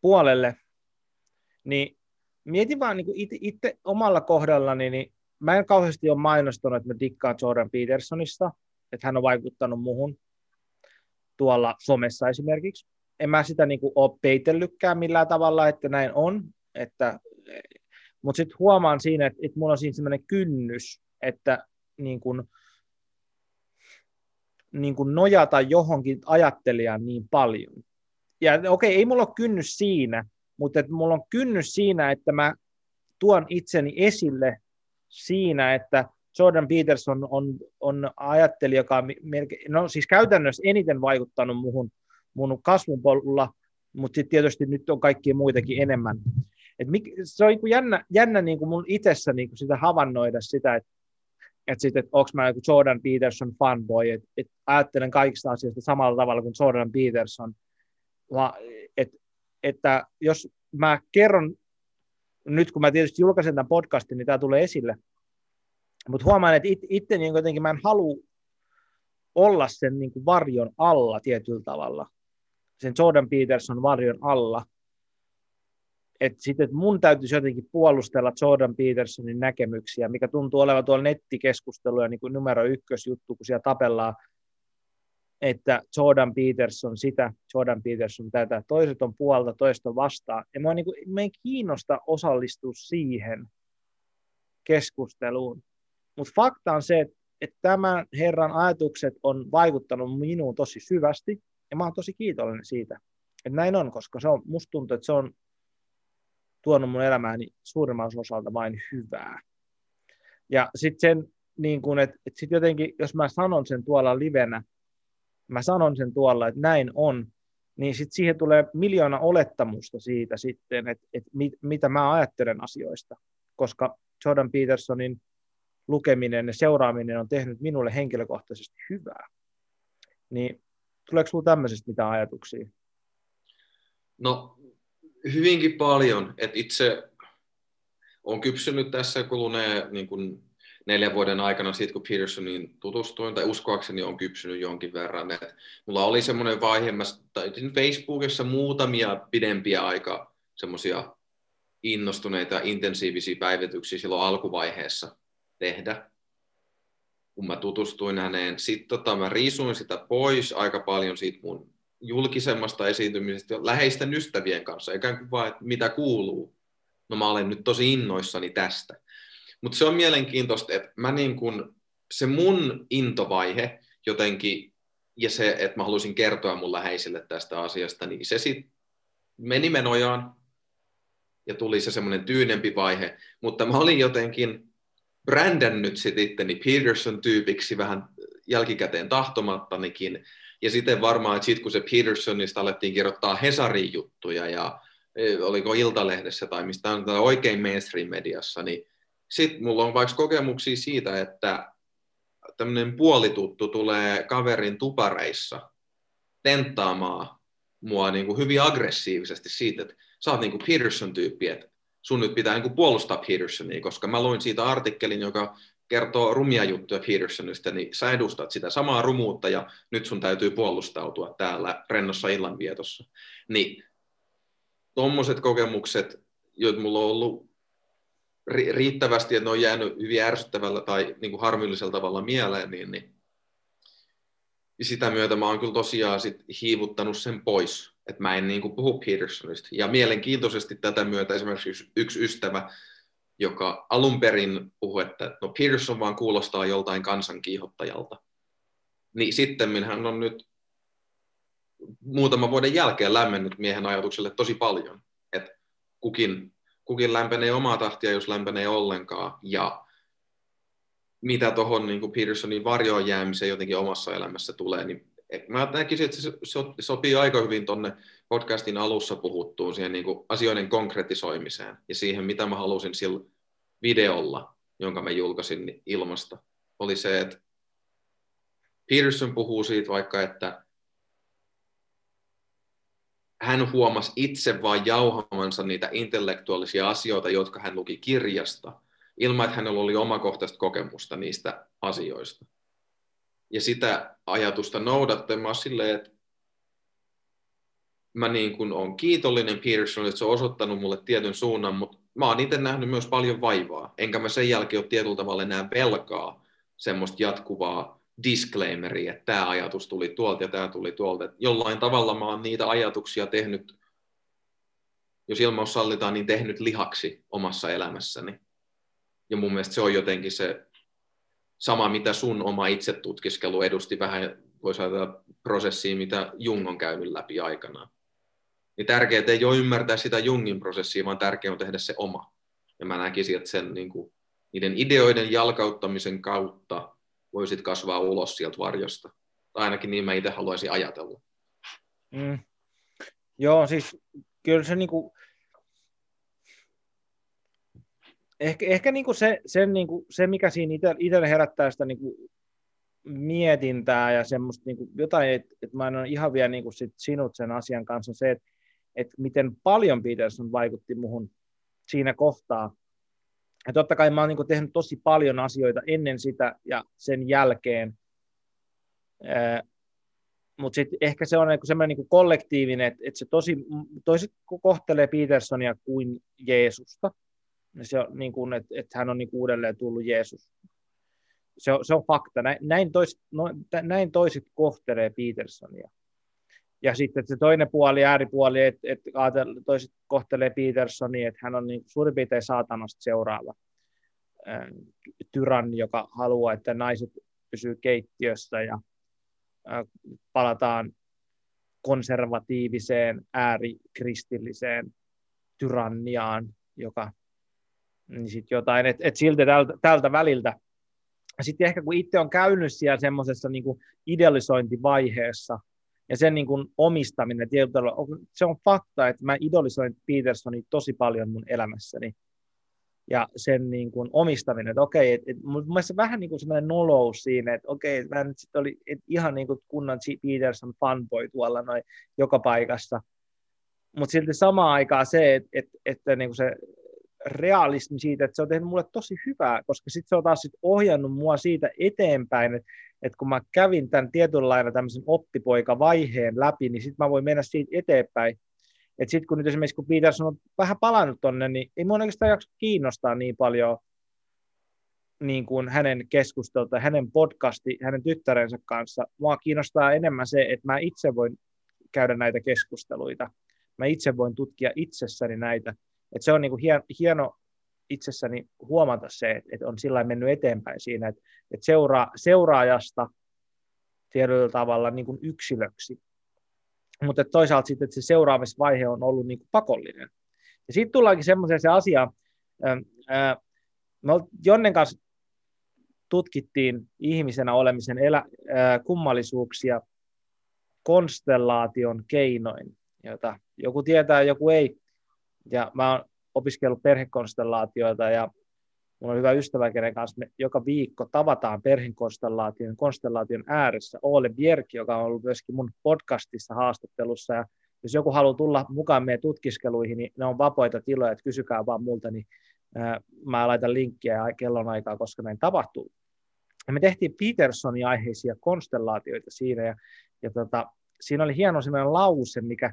puolelle, niin mietin vaan niin itse, itse omalla kohdallani, niin mä en kauheasti ole mainostanut, että mä dikkaan Jordan Petersonista, että hän on vaikuttanut muhun tuolla somessa esimerkiksi. En mä sitä niin kuin ole peitellytkään millään tavalla, että näin on, että, mutta sitten huomaan siinä, että, että mulla on siinä sellainen kynnys, että niin kuin, niin kuin nojata johonkin ajattelijaan niin paljon. Ja okei, okay, ei mulla ole kynnys siinä, mutta että mulla on kynnys siinä, että mä tuon itseni esille siinä, että Jordan Peterson on, on ajattelija, joka on melkein, no siis käytännössä eniten vaikuttanut muhun mun kasvun polulla, mutta sitten tietysti nyt on kaikkia muitakin enemmän. Et mik, se on niin jännä, jännä niin kuin mun itsessä niin kuin sitä havainnoida sitä, että että sitten, että onko mä joku Jordan Peterson fanboy, että et ajattelen kaikista asioista samalla tavalla kuin Jordan Peterson, Va, et, että jos mä kerron, nyt kun mä tietysti julkaisen tämän podcastin, niin tämä tulee esille, mutta huomaan, että it, itse niin jotenkin mä en halua olla sen niin kuin varjon alla tietyllä tavalla, sen Jordan Peterson varjon alla, että sitten mun täytyisi jotenkin puolustella Jordan Petersonin näkemyksiä, mikä tuntuu olevan tuolla nettikeskusteluja niin kuin numero ykkösjuttu, kun siellä tapellaan, että Jordan Peterson sitä, Jordan Peterson tätä, toiset on puolta, toiset on vastaan. Ja mä, niin kuin, mä en kiinnosta osallistua siihen keskusteluun. Mutta fakta on se, että, että tämän herran ajatukset on vaikuttanut minuun tosi syvästi, ja mä oon tosi kiitollinen siitä, että näin on, koska se on, musta tuntuu, että se on tuonut mun elämääni suurimman osalta vain hyvää. Ja sitten sen, niin kun, että, että sit jotenkin, jos mä sanon sen tuolla livenä, mä sanon sen tuolla, että näin on, niin sitten siihen tulee miljoona olettamusta siitä sitten, että, että mit, mitä mä ajattelen asioista, koska Jordan Petersonin lukeminen ja seuraaminen on tehnyt minulle henkilökohtaisesti hyvää. Niin tuleeko sinulla tämmöisestä mitään ajatuksia? No hyvinkin paljon, että itse on kypsynyt tässä kuluneen niin kuin neljän vuoden aikana siitä, kun Petersonin tutustuin, tai uskoakseni on kypsynyt jonkin verran. Et mulla oli semmoinen vaihe, mä taitin Facebookissa muutamia pidempiä aika semmoisia innostuneita, intensiivisiä päivityksiä silloin alkuvaiheessa tehdä, kun mä tutustuin häneen. Sitten tota, mä riisuin sitä pois aika paljon siitä mun julkisemmasta esiintymisestä läheisten ystävien kanssa, eikä kuin vaan, että mitä kuuluu. No mä olen nyt tosi innoissani tästä. Mutta se on mielenkiintoista, että mä niin kun, se mun intovaihe jotenkin, ja se, että mä haluaisin kertoa mun läheisille tästä asiasta, niin se sitten meni menojaan, ja tuli se semmoinen tyynempi vaihe, mutta mä olin jotenkin brändännyt sit itteni Peterson-tyypiksi vähän jälkikäteen tahtomattanikin, ja sitten varmaan, että sitten kun se Petersonista alettiin kirjoittaa Hesarin juttuja ja oliko Iltalehdessä tai mistä on oikein mainstream-mediassa, niin sitten mulla on vaikka kokemuksia siitä, että tämmöinen puolituttu tulee kaverin tupareissa tenttaamaan mua niin kuin hyvin aggressiivisesti siitä, että sä oot niin kuin Peterson-tyyppi, että sun nyt pitää niin kuin puolustaa Petersonia, koska mä luin siitä artikkelin, joka kertoo rumia juttuja Petersonista, niin sä edustat sitä samaa rumuutta ja nyt sun täytyy puolustautua täällä rennossa illanvietossa. Niin tuommoiset kokemukset, joita mulla on ollut riittävästi, että ne on jäänyt hyvin ärsyttävällä tai niin kuin harmillisella tavalla mieleen, niin, niin sitä myötä mä oon kyllä tosiaan sit hiivuttanut sen pois, että mä en niin kuin puhu Petersonista. Ja mielenkiintoisesti tätä myötä esimerkiksi yksi ystävä joka alun perin puhui, että no Peterson vaan kuulostaa joltain kansankiihottajalta. Niin sitten hän on nyt muutaman vuoden jälkeen lämmennyt miehen ajatukselle tosi paljon, että kukin, kukin lämpenee omaa tahtia, jos lämpenee ollenkaan, ja mitä tuohon niin Petersonin varjoon jäämiseen jotenkin omassa elämässä tulee, niin mä näkisin, että se sopii aika hyvin tuonne podcastin alussa puhuttuun siihen niin kuin asioiden konkretisoimiseen ja siihen, mitä mä halusin sillä videolla, jonka mä julkaisin ilmasta, oli se, että Peterson puhuu siitä vaikka, että hän huomasi itse vain jauhamansa niitä intellektuaalisia asioita, jotka hän luki kirjasta, ilman että hänellä oli omakohtaista kokemusta niistä asioista. Ja sitä ajatusta noudattamaan silleen, että mä niin kuin olen kiitollinen Petersonille, että se on osoittanut mulle tietyn suunnan, mutta mä oon itse nähnyt myös paljon vaivaa, enkä mä sen jälkeen ole tietyllä tavalla enää velkaa semmoista jatkuvaa disclaimeria, että tämä ajatus tuli tuolta ja tämä tuli tuolta. Että jollain tavalla mä oon niitä ajatuksia tehnyt, jos ilmaus sallitaan, niin tehnyt lihaksi omassa elämässäni. Ja mun mielestä se on jotenkin se sama, mitä sun oma itsetutkiskelu edusti vähän, voisi ajatella prosessiin, mitä Jung on käynyt läpi aikanaan niin tärkeää ei ole ymmärtää sitä Jungin prosessia, vaan tärkeää on tehdä se oma. Ja mä näkisin, että sen niin kuin, niiden ideoiden jalkauttamisen kautta voisit kasvaa ulos sieltä varjosta. Tai ainakin niin mä itse haluaisin ajatella. Mm. Joo, siis kyllä se niinku, ehkä, ehkä niinku se, sen niinku, se, mikä siinä itselle herättää sitä niinku mietintää ja semmoista niinku jotain, että et mä en ole ihan vielä niinku sit sinut sen asian kanssa, se, että et miten paljon Peterson vaikutti muhun siinä kohtaa. Ja totta kai mä oon niinku tehnyt tosi paljon asioita ennen sitä ja sen jälkeen, mutta sitten ehkä se on niinku semmoinen niinku kollektiivinen, että et se tosi, toiset kohtelee Petersonia kuin Jeesusta. Se on niin kuin, että, että hän on niin uudelleen tullut Jeesus. Se on, se on fakta. Näin, näin, toiset, no, näin toiset kohtelee Petersonia. Ja sitten se toinen puoli, ääripuoli, että, että toiset kohtelee Petersonia, että hän on niin suurin piirtein saatanasta seuraava tyranni, joka haluaa, että naiset pysyy keittiössä ja palataan konservatiiviseen, äärikristilliseen tyranniaan, joka niin sit jotain, että et silti tältä, tältä väliltä. Sitten ehkä kun itse on käynyt siellä semmoisessa niin idealisointivaiheessa, ja sen niin kuin omistaminen tietyllä se on fakta, että mä idolisoin Petersonin tosi paljon mun elämässäni. Ja sen niin kuin omistaminen, että okei, että, että mun mielestä vähän niin kuin semmoinen nolous siinä, että okei, että mä nyt sit oli että ihan niin kuin kunnan Peterson fanboy tuolla noin joka paikassa. Mutta silti samaan aikaan se, että, että, että niin kuin se realismi siitä, että se on tehnyt mulle tosi hyvää, koska sitten se on taas sit ohjannut mua siitä eteenpäin, että, että kun mä kävin tämän tietynlailla tämmöisen oppipoikavaiheen läpi, niin sitten mä voin mennä siitä eteenpäin. Että sitten kun nyt esimerkiksi kun Peterson on vähän palannut tonne, niin ei mun oikeastaan jaksa kiinnostaa niin paljon niin kuin hänen keskustelta, hänen podcasti, hänen tyttärensä kanssa. Mua kiinnostaa enemmän se, että mä itse voin käydä näitä keskusteluita. Mä itse voin tutkia itsessäni näitä et se on niin kuin hien, hieno itsessäni huomata se, että, että on sillä mennyt eteenpäin siinä, että, että seuraa, seuraajasta tietyllä tavalla niin kuin yksilöksi. Mutta toisaalta sitten, se seuraamisvaihe on ollut niin kuin pakollinen. Ja sitten tullaankin semmoiseen se asia, ää, me Jonnen kanssa tutkittiin ihmisenä olemisen elä, ää, kummallisuuksia konstellaation keinoin, jota joku tietää, joku ei. Ja mä oon opiskellut perhekonstellaatioita ja mulla on hyvä ystävä, kenen kanssa me joka viikko tavataan perhekonstellaation konstellaation ääressä. Ole Bjerk, joka on ollut myöskin mun podcastissa haastattelussa. Ja jos joku haluaa tulla mukaan meidän tutkiskeluihin, niin ne on vapaita tiloja, että kysykää vaan multa, niin mä laitan linkkiä kellon aikaa, koska näin tapahtuu. Ja me tehtiin Petersonin aiheisia konstellaatioita siinä, ja, ja tota, siinä oli hieno sellainen lause, mikä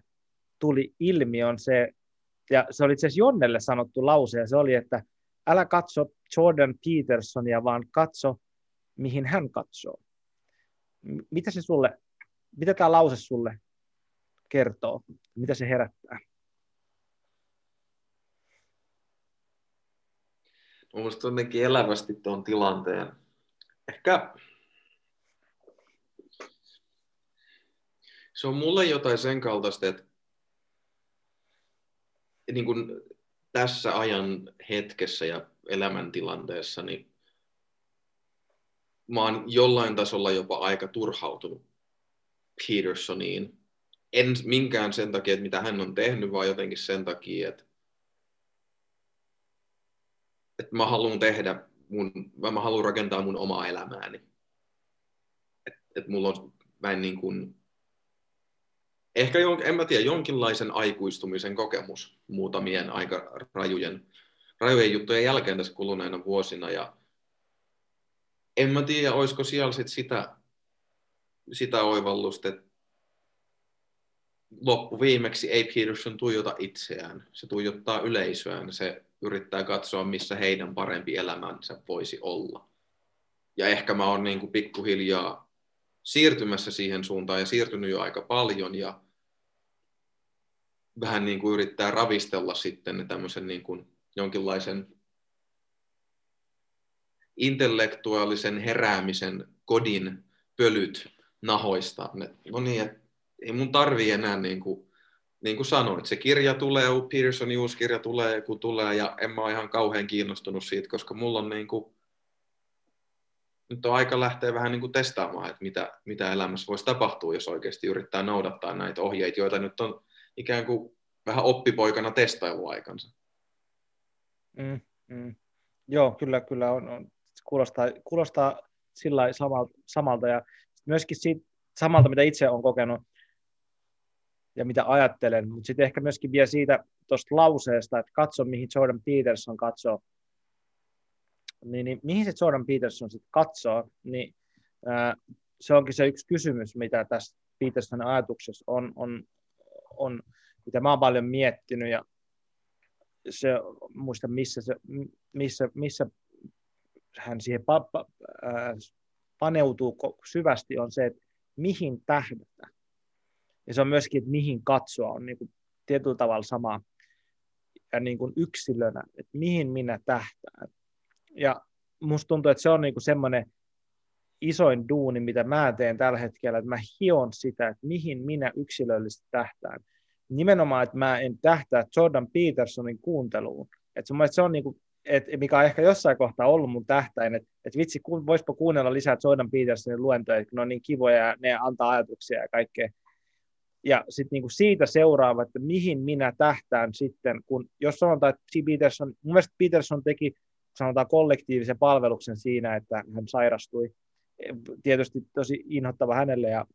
tuli ilmi, on se, ja se oli itse asiassa Jonnelle sanottu lause, ja se oli, että älä katso Jordan Petersonia, vaan katso, mihin hän katsoo. Mitä se sulle, mitä tämä lause sulle kertoo? Mitä se herättää? Mielestäni jotenkin elävästi tuon tilanteen. Ehkä se on mulle jotain sen kaltaista, että niin kuin tässä ajan hetkessä ja elämäntilanteessa, niin mä oon jollain tasolla jopa aika turhautunut Petersoniin. En minkään sen takia, että mitä hän on tehnyt, vaan jotenkin sen takia, että, että mä haluan tehdä mun, mä haluan rakentaa mun omaa elämääni. Että et mulla on, mä en niin kuin, ehkä, en mä tiedä, jonkinlaisen aikuistumisen kokemus muutamien aika rajujen, rajujen juttujen jälkeen tässä kuluneina vuosina. Ja en mä tiedä, olisiko siellä sit sitä, sitä oivallusta, että loppuviimeksi ei Peterson tuijota itseään, se tuijottaa yleisöään, se yrittää katsoa, missä heidän parempi elämänsä voisi olla. Ja ehkä mä oon niin pikkuhiljaa siirtymässä siihen suuntaan ja siirtynyt jo aika paljon ja vähän niin kuin yrittää ravistella sitten tämmöisen niin kuin jonkinlaisen intellektuaalisen heräämisen kodin pölyt nahoista. No niin, ei mun tarvi enää niin kuin, niin kuin sanoit, se kirja tulee, Petersonin uusi kirja tulee, kun tulee, ja en mä ole ihan kauhean kiinnostunut siitä, koska mulla on niin kuin, nyt on aika lähteä vähän niin kuin testaamaan, että mitä, mitä elämässä voisi tapahtua, jos oikeasti yrittää noudattaa näitä ohjeita, joita nyt on ikään kuin vähän oppipoikana testailuaikansa. Mm, mm. Joo, kyllä, kyllä on, on. Kuulostaa, kuulostaa sillä samalta, samalta ja myöskin siitä, samalta, mitä itse olen kokenut ja mitä ajattelen, mutta sitten ehkä myöskin vielä siitä tuosta lauseesta, että katso, mihin Jordan Peterson katsoo, niin, niin mihin se Jordan Peterson sitten katsoo, niin ää, se onkin se yksi kysymys, mitä tässä Petersonin ajatuksessa on, on, on mitä mä oon paljon miettinyt ja se, muista missä, se, missä, missä hän siihen pa, pa, ää, paneutuu syvästi, on se, että mihin tähdätä. Ja se on myöskin, että mihin katsoa on niin kuin tietyllä tavalla sama ja niin kuin yksilönä, että mihin minä tähtään. Ja musta tuntuu, että se on niin kuin semmoinen isoin duuni, mitä mä teen tällä hetkellä, että mä hion sitä, että mihin minä yksilöllisesti tähtään. Nimenomaan, että mä en tähtää Jordan Petersonin kuunteluun. Että mun se on niin kuin, että mikä on ehkä jossain kohtaa ollut mun tähtäin, että, että vitsi, voisiko kuunnella lisää Jordan Petersonin luentoja, että ne on niin kivoja ja ne antaa ajatuksia ja kaikkea. Ja sitten niinku siitä seuraava, että mihin minä tähtään sitten, kun jos sanotaan, että Peterson, mun mielestä Peterson teki sanotaan kollektiivisen palveluksen siinä, että hän sairastui. Tietysti tosi inhottava hänelle ja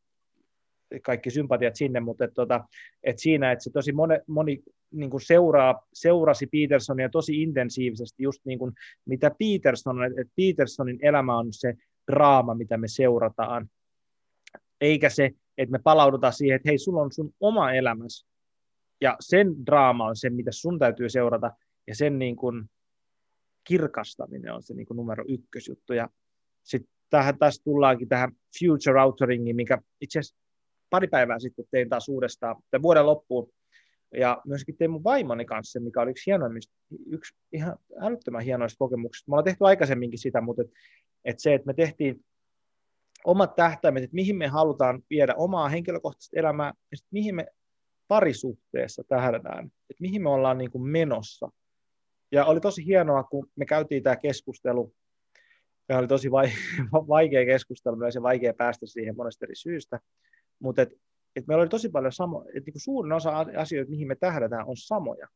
kaikki sympatiat sinne, mutta et, tota, et siinä, että se tosi moni, moni niin kuin seuraa, seurasi Petersonia tosi intensiivisesti, just niin kuin mitä Peterson, että Petersonin elämä on se draama, mitä me seurataan, eikä se, että me palaudutaan siihen, että hei, sulla on sun oma elämäsi, ja sen draama on se, mitä sun täytyy seurata, ja sen niin kuin kirkastaminen on se niin kuin numero ykkösjuttu. Ja sitten tähän taas tullaankin tähän Future Outeringiin, mikä itse asiassa pari päivää sitten tein taas uudestaan, tai vuoden loppuun, ja myöskin tein mun vaimoni kanssa, mikä oli yksi hienoimmista, yksi ihan älyttömän hienoista kokemuksista. Me ollaan tehty aikaisemminkin sitä, mutta et, et se, että me tehtiin omat tähtäimet, että mihin me halutaan viedä omaa henkilökohtaista elämää, ja sitten mihin me parisuhteessa tähdätään, että mihin me ollaan niin kuin menossa. Ja oli tosi hienoa, kun me käytiin tämä keskustelu, ja oli tosi *laughs* vaikea keskustelu myös ja vaikea päästä siihen monesta eri syystä, mutta et, et meillä oli tosi paljon samo, että niin suurin osa asioita, mihin me tähdätään, on samoja.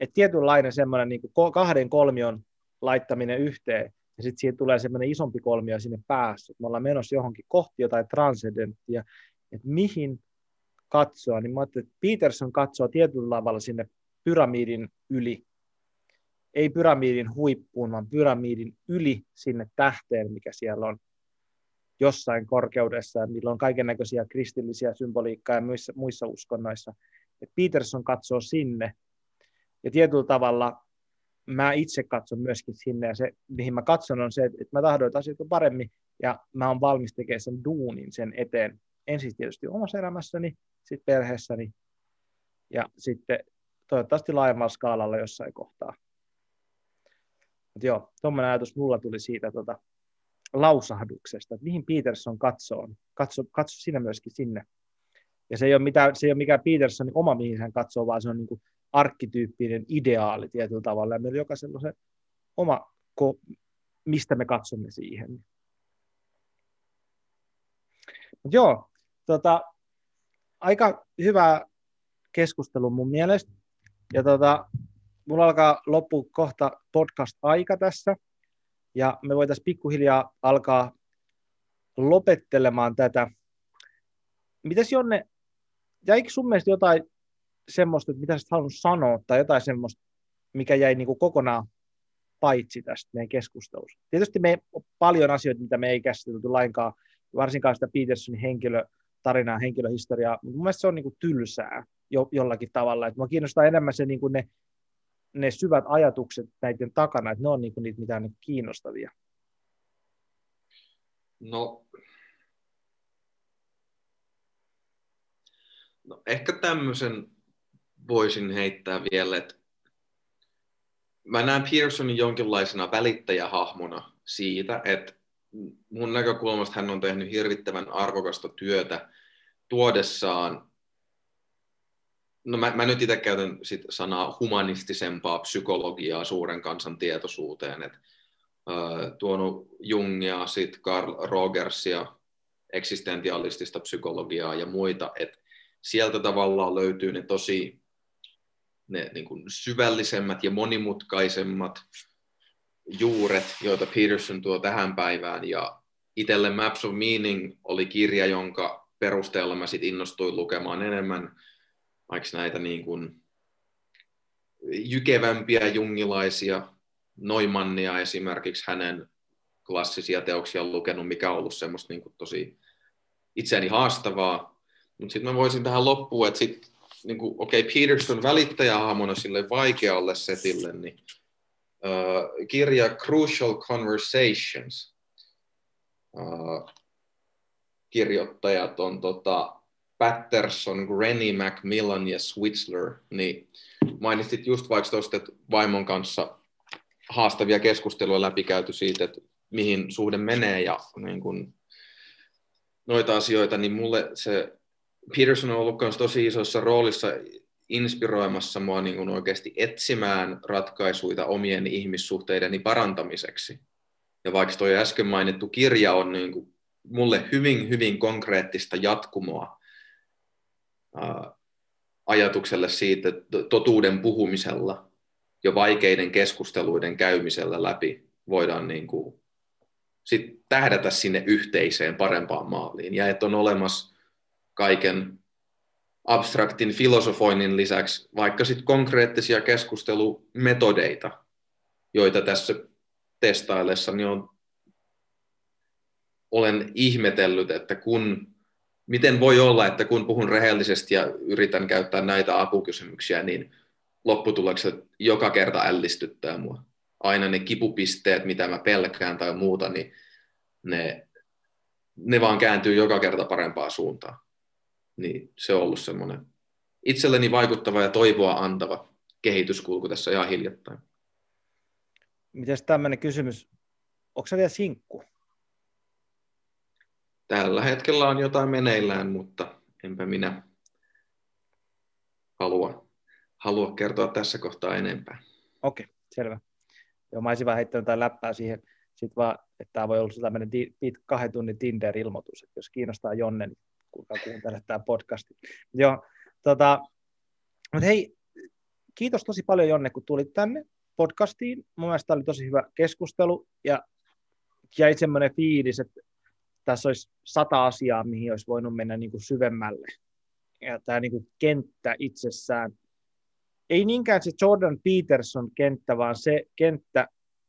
Et tietynlainen semmoinen niin kahden kolmion laittaminen yhteen, ja sitten siitä tulee semmoinen isompi kolmio sinne päässä, että me ollaan menossa johonkin kohti jotain transcendenttia, että mihin katsoa, niin mä että Peterson katsoo tietyllä tavalla sinne pyramidin yli, ei pyramidin huippuun, vaan pyramidin yli sinne tähteen, mikä siellä on jossain korkeudessa, millä on kaiken näköisiä kristillisiä symboliikkaa ja muissa, muissa uskonnoissa. Et Peterson katsoo sinne, ja tietyllä tavalla mä itse katson myöskin sinne, ja se, mihin mä katson, on se, että mä tahdon, että asiat on paremmin, ja mä oon valmis tekemään sen duunin sen eteen. Ensin tietysti omassa elämässäni, sitten perheessäni, ja sitten toivottavasti laajemmalla skaalalla jossain kohtaa. Mutta joo, tuommoinen ajatus mulla tuli siitä tota, lausahduksesta, että mihin Peterson katsoo. Katso, katso sinä myöskin sinne. Ja se ei ole, mitään, se ei ole mikään Petersonin oma, mihin hän katsoo, vaan se on niin kuin arkkityyppinen ideaali tietyllä tavalla. Ja meillä jokaisella on se oma, mistä me katsomme siihen. Mut joo, tota, aika hyvä keskustelu mun mielestä. Ja tota, mulla alkaa loppu kohta podcast-aika tässä, ja me voitaisiin pikkuhiljaa alkaa lopettelemaan tätä. Mitäs Jonne, jäikö sun mielestä jotain semmoista, että mitä sä halunnut sanoa, tai jotain semmoista, mikä jäi niin kuin kokonaan paitsi tästä meidän keskustelusta. Tietysti me on paljon asioita, mitä me ei käsitelty lainkaan, varsinkaan sitä Petersonin henkilötarinaa, henkilöhistoriaa, mutta mun mielestä se on niin kuin tylsää jo, jollakin tavalla. että mua kiinnostaa enemmän se niin kuin ne ne syvät ajatukset näiden takana, että ne on niinku niitä, mitä on niinku kiinnostavia? No, no ehkä tämmöisen voisin heittää vielä, että mä näen Pearsonin jonkinlaisena välittäjähahmona siitä, että mun näkökulmasta hän on tehnyt hirvittävän arvokasta työtä tuodessaan No mä, mä nyt itse käytän sit sanaa humanistisempaa psykologiaa suuren kansan tietoisuuteen, että tuonut Jungia, sitten Carl Rogersia, eksistentialistista psykologiaa ja muita, että sieltä tavallaan löytyy ne tosi ne niin kuin syvällisemmät ja monimutkaisemmat juuret, joita Peterson tuo tähän päivään. Ja itselle Maps of Meaning oli kirja, jonka perusteella mä sit innostuin lukemaan enemmän vaikka näitä niin kuin jykevämpiä jungilaisia, Noimannia esimerkiksi hänen klassisia teoksia lukenut, mikä on ollut semmoista niin kuin tosi itseäni haastavaa. Mutta sitten mä voisin tähän loppuun, että sitten niin kuin, okei, okay, Peterson välittäjähahmona sille vaikealle setille, niin uh, kirja Crucial Conversations. Uh, kirjoittajat on tota, Patterson, Granny, Macmillan ja Switzler, niin mainitsit just vaikka tuosta, että vaimon kanssa haastavia keskusteluja läpikäyty siitä, että mihin suhde menee ja niin kun, noita asioita, niin mulle se Peterson on ollut myös tosi isossa roolissa inspiroimassa mua niin kuin oikeasti etsimään ratkaisuja omien ihmissuhteideni parantamiseksi. Ja vaikka tuo äsken mainittu kirja on niin kuin mulle hyvin, hyvin konkreettista jatkumoa ajatukselle siitä, totuuden puhumisella ja vaikeiden keskusteluiden käymisellä läpi voidaan niin kuin sit tähdätä sinne yhteiseen parempaan maaliin. Ja että on olemassa kaiken abstraktin filosofoinnin lisäksi vaikka sit konkreettisia keskustelumetodeita, joita tässä testaillessani on, olen ihmetellyt, että kun, miten voi olla, että kun puhun rehellisesti ja yritän käyttää näitä apukysymyksiä, niin lopputulokset joka kerta ällistyttää mua. Aina ne kipupisteet, mitä mä pelkään tai muuta, niin ne, ne vaan kääntyy joka kerta parempaa suuntaan niin se on ollut semmoinen itselleni vaikuttava ja toivoa antava kehityskulku tässä ihan hiljattain. Miten tämmöinen kysymys, onko se vielä sinkku? Tällä hetkellä on jotain meneillään, mutta enpä minä halua, halua kertoa tässä kohtaa enempää. Okei, selvä. Joo, mä olisin vähän heittänyt jotain läppää siihen, sit vaan, että tämä voi olla tämmöinen kahden tunnin Tinder-ilmoitus, että jos kiinnostaa Jonne, niin kuka kuuntelee tämä podcasti. Joo, tota, mutta hei, kiitos tosi paljon Jonne, kun tulit tänne podcastiin. Mun mielestä oli tosi hyvä keskustelu ja jäi semmoinen fiilis, että tässä olisi sata asiaa, mihin olisi voinut mennä niin kuin syvemmälle. Ja tämä niin kuin kenttä itsessään, ei niinkään se Jordan Peterson kenttä, vaan se kenttä,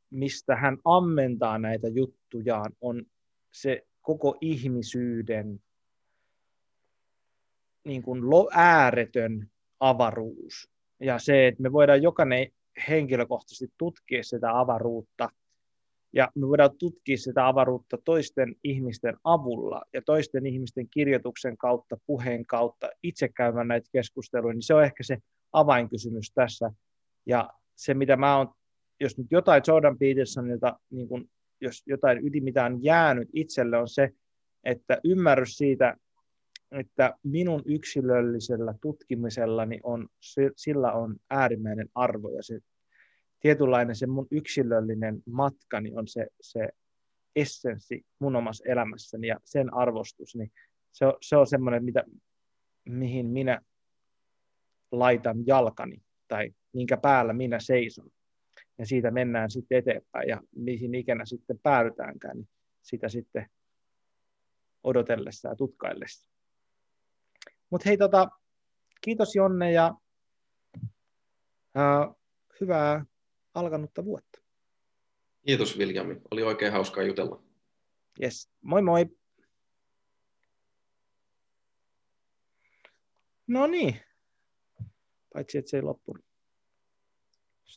mistä hän ammentaa näitä juttujaan, on se koko ihmisyyden niin kuin ääretön avaruus. Ja se, että me voidaan jokainen henkilökohtaisesti tutkia sitä avaruutta, ja me voidaan tutkia sitä avaruutta toisten ihmisten avulla ja toisten ihmisten kirjoituksen kautta, puheen kautta, itse käymään näitä keskusteluja, niin se on ehkä se avainkysymys tässä. Ja se, mitä mä oon, jos nyt jotain Jordan Petersonilta, niin kun, jos jotain yli mitä on jäänyt itselle, on se, että ymmärrys siitä, että minun yksilöllisellä tutkimisellani on, sillä on äärimmäinen arvo ja se tietynlainen se mun yksilöllinen matkani on se, se essenssi mun omassa elämässäni ja sen arvostus, niin se on, se on semmoinen, mitä, mihin minä laitan jalkani tai minkä päällä minä seison. Ja siitä mennään sitten eteenpäin ja mihin ikänä sitten päädytäänkään, niin sitä sitten odotellessa ja tutkaillessa. Mutta hei, tota, kiitos Jonne ja uh, hyvää alkanutta vuotta. Kiitos Viljami, oli oikein hauskaa jutella. Yes, moi moi. No niin, paitsi että se ei loppunut.